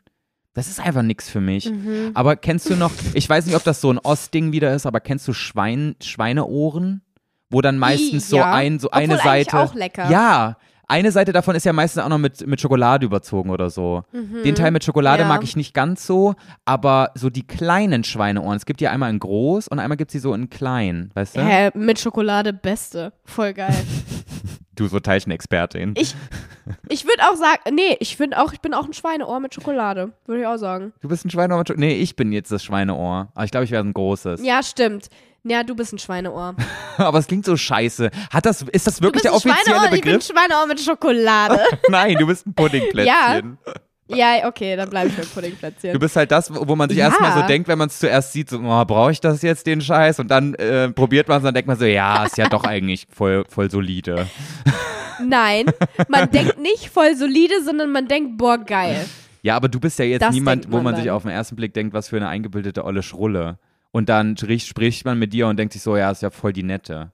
Das ist einfach nichts für mich. Mhm. Aber kennst du noch, ich weiß nicht, ob das so ein Ostding wieder ist, aber kennst du Schwein, Schweineohren? Wo dann meistens so ja. ein, so Obwohl eine Seite. auch lecker. Ja, eine Seite davon ist ja meistens auch noch mit, mit Schokolade überzogen oder so. Den Teil mit Schokolade Mhm. Ja. mag ich nicht ganz so, aber so die kleinen Schweineohren, es gibt ja einmal in groß und einmal gibt es sie so in klein, weißt du? Hä, mit Schokolade beste. Voll geil. Du so Teilchenexpertin. Ich, ich würde auch sagen, nee, ich finde auch, ich bin auch ein Schweineohr mit Schokolade. Würde ich auch sagen. Du bist ein Schweineohr mit Schokolade? Nee, ich bin jetzt das Schweineohr. Aber ich glaube, ich wäre ein großes. Ja, stimmt. Ja, du bist ein Schweineohr. aber es klingt so scheiße. Hat das, ist das wirklich der ein offizielle Schweineohr, ich bin ein Begriff? Schweineohr mit Schokolade. Nein, du bist ein Puddingplätzchen. ja, okay, dann bleibe ich beim Puddingplätzchen. Du bist halt das, wo man sich Ja. erstmal so denkt, wenn man es zuerst sieht, so, oh, brauche ich das jetzt, den Scheiß? Und dann äh, probiert man es und dann denkt man so, ja, ist ja doch eigentlich voll, voll solide. Nein, man denkt nicht voll solide, sondern man denkt, boah, geil. Ja, aber du bist ja jetzt Das niemand, wo man man sich dann. auf den ersten Blick denkt, was für eine eingebildete olle Schrulle. Und dann spricht, man mit dir und denkt sich so, ja, ist ja voll die nette.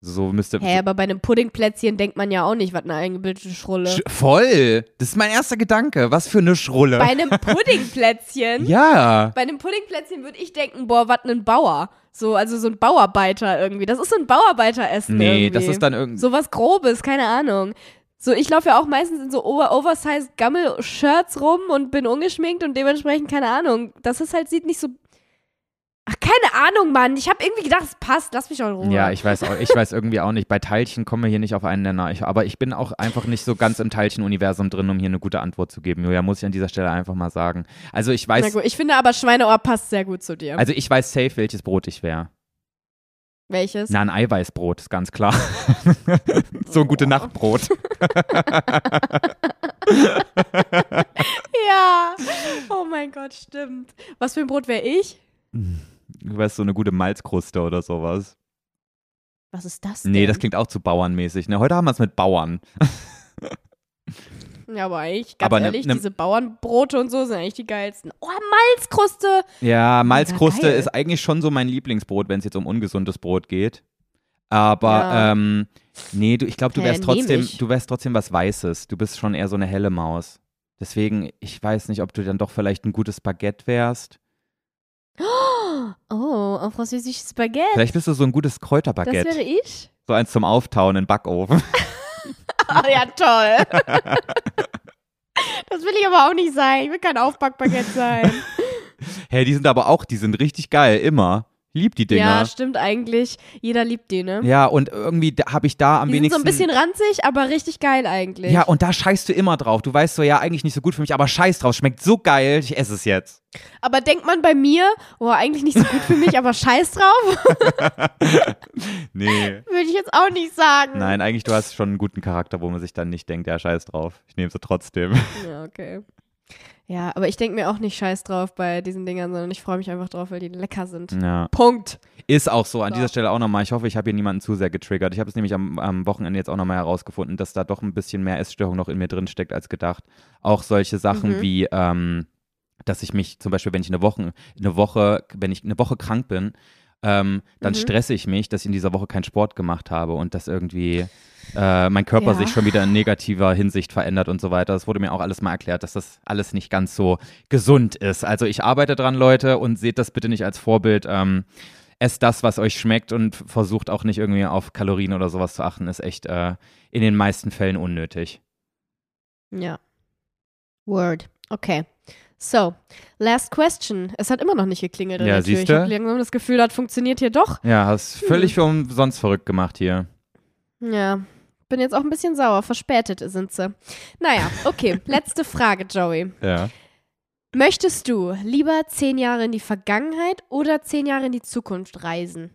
So müsste. Hä, aber bei einem Puddingplätzchen denkt man ja auch nicht, was eine eingebildete Schrulle. Sch voll! Das ist mein erster Gedanke. Was für eine Schrulle. bei einem Puddingplätzchen? ja. Bei einem Puddingplätzchen würde ich denken, boah, was ein Bauer. So, also so ein Bauarbeiter irgendwie. Das ist so ein Bauarbeiteressen Nee, irgendwie. das ist dann irgendwie. So was Grobes, keine Ahnung. So, ich laufe ja auch meistens in so over oversized Gammel-Shirts rum und bin ungeschminkt und dementsprechend, keine Ahnung. Das ist halt, sieht nicht so. Ach, keine Ahnung, Mann. Ich habe irgendwie gedacht, es passt. Lass mich auch in Ruhe. Ja, ich weiß, auch, ich weiß irgendwie auch nicht. Bei Teilchen kommen wir hier nicht auf einen Nenner. Ich, aber ich bin auch einfach nicht so ganz im Teilchen-Universum drin, um hier eine gute Antwort zu geben. Julia, muss ich an dieser Stelle einfach mal sagen. Also ich Na weiß, gut, ich finde aber Schweineohr passt sehr gut zu dir. also ich weiß safe, welches Brot ich wäre. Welches? Na, ein Eiweißbrot, ist ganz klar. so ein gute Nachtbrot. Ja. Oh mein Gott, stimmt. Was für ein Brot wäre ich? Du wärst so eine gute Malzkruste oder sowas. Was ist das denn? Nee, das klingt auch zu bauernmäßig. Ne? Heute haben wir es mit Bauern. Ja, aber eigentlich, ganz Aber ne- ehrlich, ne- diese Bauernbrote und so sind eigentlich die geilsten. Oh, Malzkruste. Ja, Malzkruste geil. ist eigentlich schon so mein Lieblingsbrot, wenn es jetzt um ungesundes Brot geht. Aber Ja. ähm, nee, du, ich glaube, du wärst nehm trotzdem, du wärst trotzdem was Weißes. Du bist schon eher so eine helle Maus. Deswegen, ich weiß nicht, ob du dann doch vielleicht ein gutes Baguette wärst. Oh, auf französisches Spaghetti. Vielleicht bist du so ein gutes Das Kräuterbaguette. wäre ich? So eins zum Auftauen in den Backofen. Oh ja, toll. das will ich aber auch nicht sein. Ich will kein Aufbackbaguette sein. hey, die sind aber auch, die sind richtig geil, immer. Lieb die Dinger. Ja, stimmt eigentlich. Jeder liebt die, ne? Ja, und irgendwie habe ich da am die sind so wenigsten. ein bisschen ranzig, aber richtig geil eigentlich. ja, und da scheißt du immer drauf. Du weißt so, ja, eigentlich nicht so gut für mich, aber scheiß drauf. Schmeckt so geil, ich esse es jetzt. aber denkt man bei mir, oh, eigentlich nicht so gut für mich, aber scheiß drauf, Nee. würde ich jetzt auch nicht sagen. Nein, eigentlich, du hast schon einen guten Charakter, wo man sich dann nicht denkt, ja, scheiß drauf. Ich nehme sie trotzdem. Ja, okay. Ja, aber ich denke mir auch nicht scheiß drauf bei diesen Dingern, sondern ich freue mich einfach drauf, weil die lecker sind. Ja. Punkt. Ist auch so. An So. dieser Stelle auch nochmal. Ich hoffe, ich habe hier niemanden zu sehr getriggert. Ich habe es nämlich am, am Wochenende jetzt auch nochmal herausgefunden, dass da doch ein bisschen mehr Essstörung noch in mir drin steckt als gedacht. Auch solche Sachen Mhm. wie, ähm, dass ich mich zum Beispiel, wenn ich eine Woche, eine Woche, wenn ich eine Woche krank bin, ähm, dann Mhm. stresse ich mich, dass ich in dieser Woche keinen Sport gemacht habe und dass irgendwie äh, mein Körper Ja. sich schon wieder in negativer Hinsicht verändert und so weiter. Das wurde mir auch alles mal erklärt, dass das alles nicht ganz so gesund ist. Also ich arbeite dran, Leute, und seht das bitte nicht als Vorbild. Ähm, esst das, was euch schmeckt und versucht auch nicht irgendwie auf Kalorien oder sowas zu achten, ist echt äh, in den meisten Fällen unnötig. Ja. Word. Okay. So, last question. Es hat immer noch nicht geklingelt. Ja, Tür. Ich habe langsam das Gefühl, das funktioniert hier doch. Ja, hast völlig für umsonst verrückt gemacht hier. Ja. Bin jetzt auch ein bisschen sauer. Verspätet sind sie. Naja, okay. Letzte Frage, Joey. Ja. Möchtest du lieber zehn Jahre in die Vergangenheit oder zehn Jahre in die Zukunft reisen?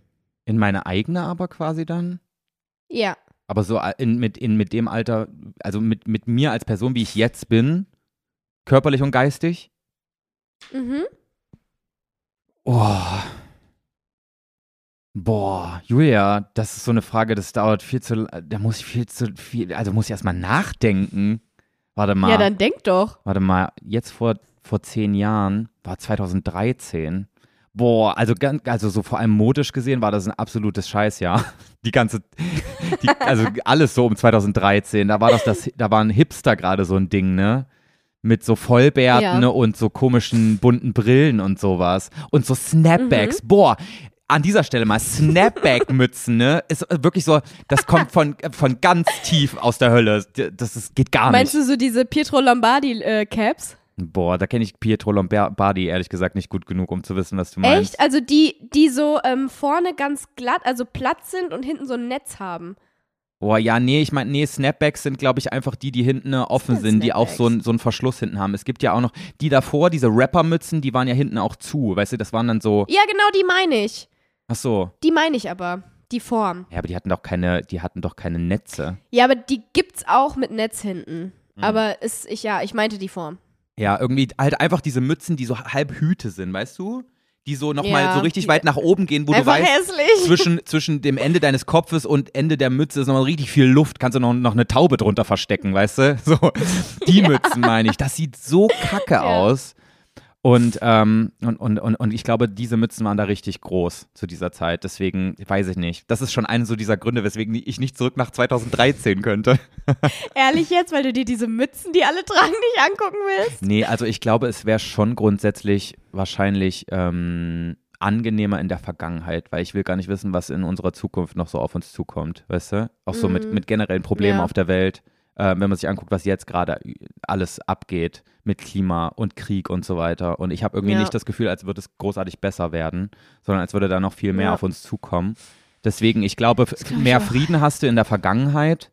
In meine eigene aber quasi dann? Ja. Aber so in, mit, in, mit dem Alter, also mit, mit mir als Person, wie ich jetzt bin, körperlich und geistig? Mhm. Oh. Boah, Julia, das ist so eine Frage, das dauert viel zu, da muss ich viel zu viel, also muss ich erstmal nachdenken. Warte mal, Ja, dann denk doch. warte mal, jetzt vor, vor zehn Jahren, war 2013. Boah, also, ganz- also so vor allem modisch gesehen war das ein absolutes Scheißjahr. Die ganze, die, also alles so um 2013. Da war das, das da waren Hipster gerade so ein Ding, ne? Mit so Vollbärten Ja. und so komischen bunten Brillen und sowas. Und so Snapbacks. Mhm. Boah, an dieser Stelle mal Snapback-Mützen, ne? Ist wirklich so, das kommt von, von ganz tief aus der Hölle. Das ist, geht gar Meinst nicht. du so diese Pietro Lombardi-Caps? Boah, da kenne ich Pietro Lombardi ehrlich gesagt nicht gut genug, um zu wissen, was du meinst. Echt? Also die, die so ähm, vorne ganz glatt, also platt sind und hinten so ein Netz haben. Boah, ja, nee, ich meine, nee, Snapbacks sind, glaube ich, einfach die, die hinten äh, offen sind sind, die auch so, ein- Snapbacks? so einen Verschluss hinten haben. Es gibt ja auch noch die davor, diese Rappermützen, die waren ja hinten auch zu, weißt du, das waren dann so, Ja, genau, die meine ich. ach so. Die meine ich aber. Die Form. Ja, aber die hatten doch keine, die hatten doch keine Netze. Ja, aber die gibt's auch mit Netz hinten. Mhm. Aber ist, ich, ja, ich meinte die Form. Ja, irgendwie halt einfach diese Mützen, die so halb Hüte sind, weißt du? Die so nochmal Ja, so richtig weit nach oben gehen, wo Einfach du weißt, hässlich. zwischen, zwischen dem Ende deines Kopfes und Ende der Mütze ist nochmal richtig viel Luft. Kannst du noch, noch eine Taube drunter verstecken, weißt du? So, die Mützen meine ich. Das sieht so kacke aus. Und, ähm, und, und, und, und ich glaube, diese Mützen waren da richtig groß zu dieser Zeit. Deswegen weiß ich nicht. Das ist schon einer so dieser Gründe, weswegen ich nicht zurück nach 2013 könnte. Ehrlich jetzt, weil du dir diese Mützen, die alle tragen, nicht angucken willst? Nee, also ich glaube, es wäre schon grundsätzlich wahrscheinlich ähm, angenehmer in der Vergangenheit, weil ich will gar nicht wissen, was in unserer Zukunft noch so auf uns zukommt, weißt du? Auch so mit, Mhm. mit generellen Problemen Ja. auf der Welt. äh, wenn man sich anguckt, was jetzt gerade alles abgeht mit Klima und Krieg und so weiter. Und ich habe irgendwie Ja. nicht das Gefühl, als würde es großartig besser werden, sondern als würde da noch viel mehr Ja. auf uns zukommen. Deswegen, ich glaube, glaub ich mehr auch. Frieden hast du in der Vergangenheit,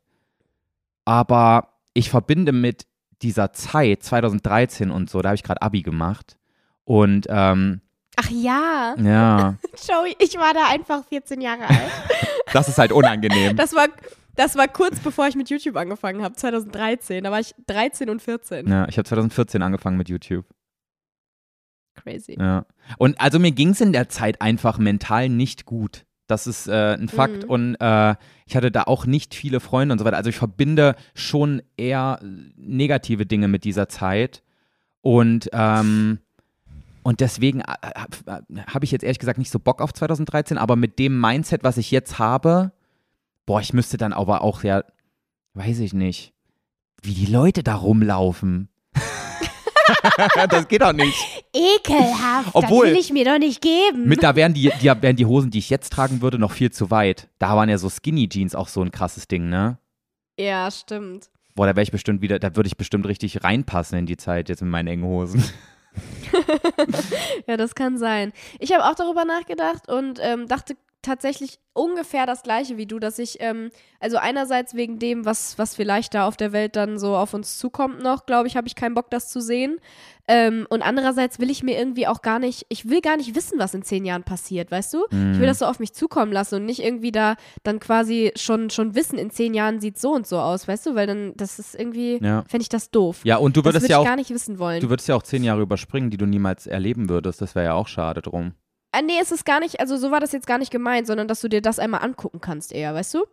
aber ich verbinde mit dieser Zeit, 2013 und so, da habe ich gerade Abi gemacht. Und ähm, Ach ja, ja, Joey, ich war da einfach 14 Jahre alt. das ist halt unangenehm. Das war, das war kurz bevor ich mit YouTube angefangen habe, 2013. Da war ich 13 und 14. Ja, ich habe 2014 angefangen mit YouTube. Crazy. Ja. Und also mir ging es in der Zeit einfach mental nicht gut. Das ist äh, ein Fakt. Mhm. Und äh, ich hatte da auch nicht viele Freunde und so weiter. Also ich verbinde schon eher negative Dinge mit dieser Zeit. Und, ähm, und deswegen äh, habe hab ich jetzt ehrlich gesagt nicht so Bock auf 2013, aber mit dem Mindset, was ich jetzt habe, boah, ich müsste dann aber auch ja, weiß ich nicht, wie die Leute da rumlaufen. das geht doch nicht. Ekelhaft. Obwohl- das will ich mir doch nicht geben. Mit da wären die, die wären die Hosen, die ich jetzt tragen würde, noch viel zu weit. Da waren ja so Skinny Jeans auch so ein krasses Ding, ne? Ja, stimmt. Boah, da wäre ich bestimmt wieder, da würde ich bestimmt richtig reinpassen in die Zeit jetzt mit meinen engen Hosen. Ja, das kann sein. Ich habe auch darüber nachgedacht und ähm, dachte tatsächlich ungefähr das gleiche wie du, dass ich, ähm, also einerseits wegen dem, was, was vielleicht da auf der Welt dann so auf uns zukommt noch, glaube ich, habe ich keinen Bock, das zu sehen. Ähm, und andererseits will ich mir irgendwie auch gar nicht, ich will gar nicht wissen, was in zehn Jahren passiert, weißt du? Ich Mhm. will das so auf mich zukommen lassen und nicht irgendwie da dann quasi schon, schon wissen, in zehn Jahren sieht so und so aus, weißt du? Weil dann, das ist irgendwie, Ja. fände ich das doof. Ja, und du das würdest würde ja ich auch, gar nicht wissen wollen. du würdest ja auch zehn Jahre überspringen, die du niemals erleben würdest. Das wäre ja auch schade drum. Ah, nee, es ist gar nicht, also so war das jetzt gar nicht gemeint, sondern dass du dir das einmal angucken kannst eher, weißt du?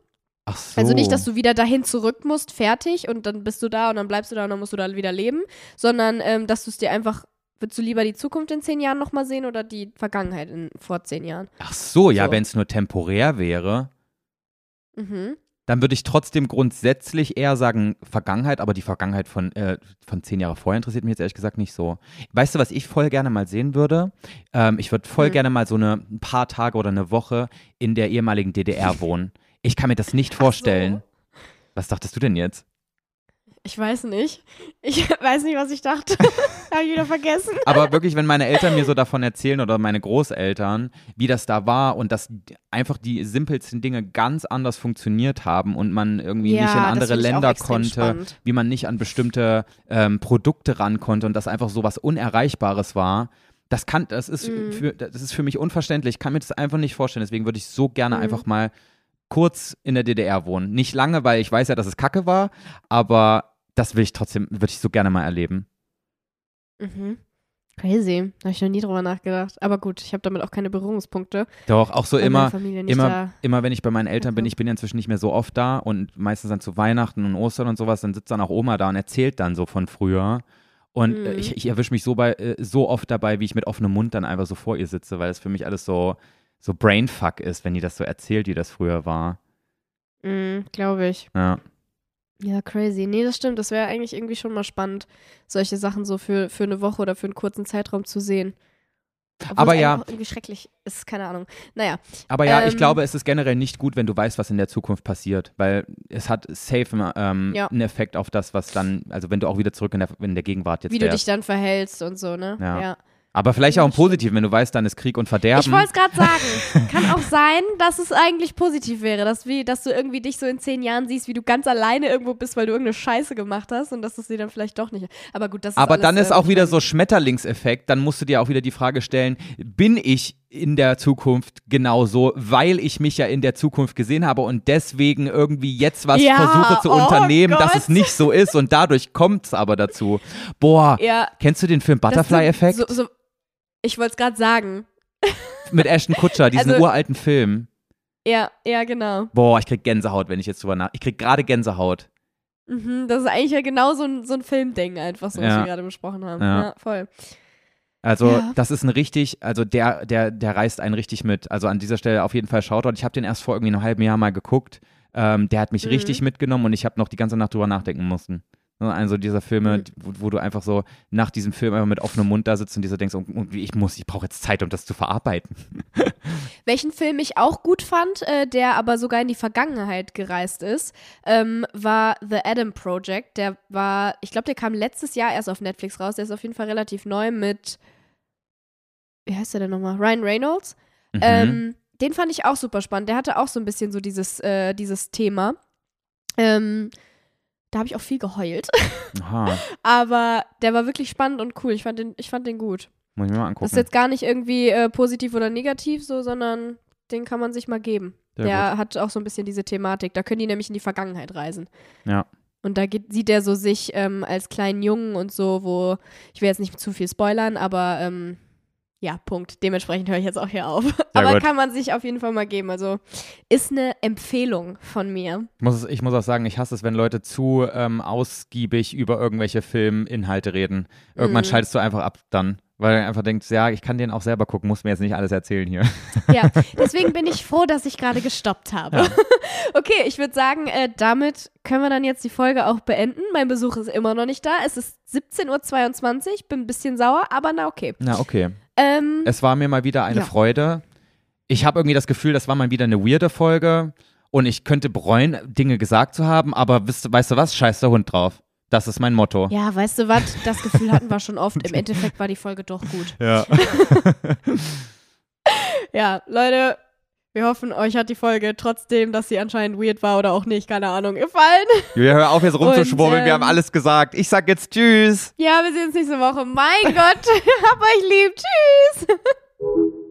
Ach so. Also nicht, dass du wieder dahin zurück musst, fertig und dann bist du da und dann bleibst du da und dann musst du da wieder leben, sondern ähm, dass du es dir einfach, würdest du lieber die Zukunft in zehn Jahren nochmal sehen oder die Vergangenheit in, vor zehn Jahren? Ach so, ja, So. wenn es nur temporär wäre, Mhm. Dann würde ich trotzdem grundsätzlich eher sagen Vergangenheit, aber die Vergangenheit von, äh, von zehn Jahre vorher interessiert mich jetzt ehrlich gesagt nicht so. Weißt du, was ich voll gerne mal sehen würde? Ähm, ich würde voll Hm. gerne mal so eine, ein paar Tage oder eine Woche in der ehemaligen DDR wohnen. Ich kann mir das nicht vorstellen. Was dachtest du denn jetzt? Ich weiß nicht. Ich weiß nicht, was ich dachte. Habe ich wieder vergessen. Aber wirklich, wenn meine Eltern mir so davon erzählen oder meine Großeltern, wie das da war und dass einfach die simpelsten Dinge ganz anders funktioniert haben und man irgendwie Ja, nicht in andere Länder konnte, spannend. wie man nicht an bestimmte ähm, Produkte ran konnte und das einfach so was Unerreichbares war. Das kann, das ist, Mhm. für, das ist für mich unverständlich. Ich kann mir das einfach nicht vorstellen. Deswegen würde ich so gerne Mhm. einfach mal kurz in der DDR wohnen. Nicht lange, weil ich weiß ja, dass es Kacke war, aber das will ich trotzdem, würde ich so gerne mal erleben. Mhm. Crazy. Habe ich noch nie drüber nachgedacht. Aber gut, ich habe damit auch keine Berührungspunkte. Doch, auch so immer, immer, da. immer wenn ich bei meinen Eltern bin, Mhm. ich bin ja inzwischen nicht mehr so oft da und meistens dann zu Weihnachten und Ostern und sowas, dann sitzt dann auch Oma da und erzählt dann so von früher. Und äh, Mhm. ich, ich erwische mich so, bei, äh, so oft dabei, wie ich mit offenem Mund dann einfach so vor ihr sitze, weil es für mich alles so, so Brainfuck ist, wenn die das so erzählt, wie das früher war. Mhm, Glaube ich. Ja. Ja, crazy. Nee, das stimmt. Das wäre eigentlich irgendwie schon mal spannend, solche Sachen so für, für eine Woche oder für einen kurzen Zeitraum zu sehen. Obwohl Aber ja. irgendwie schrecklich ist, keine Ahnung. Naja, Aber ja, ich Ähm. glaube, es ist generell nicht gut, wenn du weißt, was in der Zukunft passiert, weil es hat safe ähm, Ja. einen Effekt auf das, was dann, also wenn du auch wieder zurück in der, in der Gegenwart jetzt wie du wärst. dich dann verhältst und so, ne? Ja. Aber vielleicht auch im das. Positiven, wenn du weißt, dann ist Krieg und Verderben. Ich wollte es gerade sagen. Kann auch sein, dass es eigentlich positiv wäre, dass, wie, dass du irgendwie dich so in zehn Jahren siehst, wie du ganz alleine irgendwo bist, weil du irgendeine Scheiße gemacht hast und dass es dir dann vielleicht doch nicht. Aber gut, das ist Aber alles, dann ist äh, auch ich wieder so Schmetterlingseffekt. Dann musst du dir auch wieder die Frage stellen, bin ich in der Zukunft genauso, weil ich mich ja in der Zukunft gesehen habe und deswegen irgendwie jetzt was Ja, versuche zu oh unternehmen, dass Gott. es nicht so ist und dadurch kommt es aber dazu. Boah, Ja, kennst du den Film das Butterfly-Effekt So, so, ich wollte es gerade sagen. mit Ashton Kutscher, diesen Also- uralten Film? Ja, ja, genau. Boah, ich krieg Gänsehaut, wenn ich jetzt drüber nach. Ich krieg gerade Gänsehaut. Mhm, das ist eigentlich ja genau so ein, so ein Filmding, einfach so, was Ja. wir gerade besprochen haben. Ja. Ja, voll. Also Ja. das ist ein richtig, also der, der, der reißt einen richtig mit. Also an dieser Stelle auf jeden Fall Shoutout. Ich habe den erst vor irgendwie einem halben Jahr mal geguckt. Ähm, der hat mich Mhm. richtig mitgenommen und ich habe noch die ganze Nacht drüber nachdenken müssen. Also dieser Filme, wo, wo du einfach so nach diesem Film einfach mit offenem Mund da sitzt und dir so denkst, oh, oh, ich muss, ich brauche jetzt Zeit, um das zu verarbeiten. Welchen Film ich auch gut fand, äh, der aber sogar in die Vergangenheit gereist ist, ähm, war The Adam Project. Der war, ich glaube, der kam letztes Jahr erst auf Netflix raus. Der ist auf jeden Fall relativ neu mit, wie heißt der denn nochmal? Ryan Reynolds. Mhm. Ähm, den fand ich auch super spannend. Der hatte auch so ein bisschen so dieses, äh, dieses Thema. Ähm, da habe ich auch viel geheult. Aha, Aber der war wirklich spannend und cool. Ich fand den, ich fand den gut. muss ich mir mal Das angucken. ist jetzt gar nicht irgendwie äh, positiv oder negativ so, sondern den kann man sich mal geben. Sehr der gut. hat auch so ein bisschen diese Thematik. Da können die nämlich in die Vergangenheit reisen. Ja. Und da geht, sieht er so sich ähm, als kleinen Jungen und so, wo, ich will jetzt nicht zu viel spoilern, aber ähm, ja, Punkt. Dementsprechend höre ich jetzt auch hier auf. aber gut. kann man sich auf jeden Fall mal geben. Also ist eine Empfehlung von mir. Ich muss, ich muss auch sagen, ich hasse es, wenn Leute zu ähm, ausgiebig über irgendwelche Filminhalte reden. Irgendwann Mhm. schaltest du einfach ab dann. Weil du einfach denkst, ja, ich kann den auch selber gucken, muss mir jetzt nicht alles erzählen hier. Ja, deswegen bin ich froh, dass ich gerade gestoppt habe. okay, ich würde sagen, äh, damit können wir dann jetzt die Folge auch beenden. Mein Besuch ist immer noch nicht da. Es ist 17.22 Uhr, bin ein bisschen sauer, aber na okay. Na, okay. Ähm, Es war mir mal wieder eine Ja. Freude. Ich habe irgendwie das Gefühl, das war mal wieder eine weirde Folge und ich könnte bereuen, Dinge gesagt zu haben, aber weißt, weißt du was? Scheiß der Hund drauf. Das ist mein Motto. ja, weißt du was? Das Gefühl hatten wir schon oft. Im Endeffekt war die Folge doch gut. Ja. Ja, Leute, wir hoffen, euch hat die Folge trotzdem, dass sie anscheinend weird war oder auch nicht, keine Ahnung, gefallen. Julia, hör auf jetzt rumzuschwurbeln, Und, wir haben ähm, alles gesagt. Ich sag jetzt Tschüss. Ja, wir sehen uns nächste Woche. Mein Gott, hab euch lieb. Tschüss.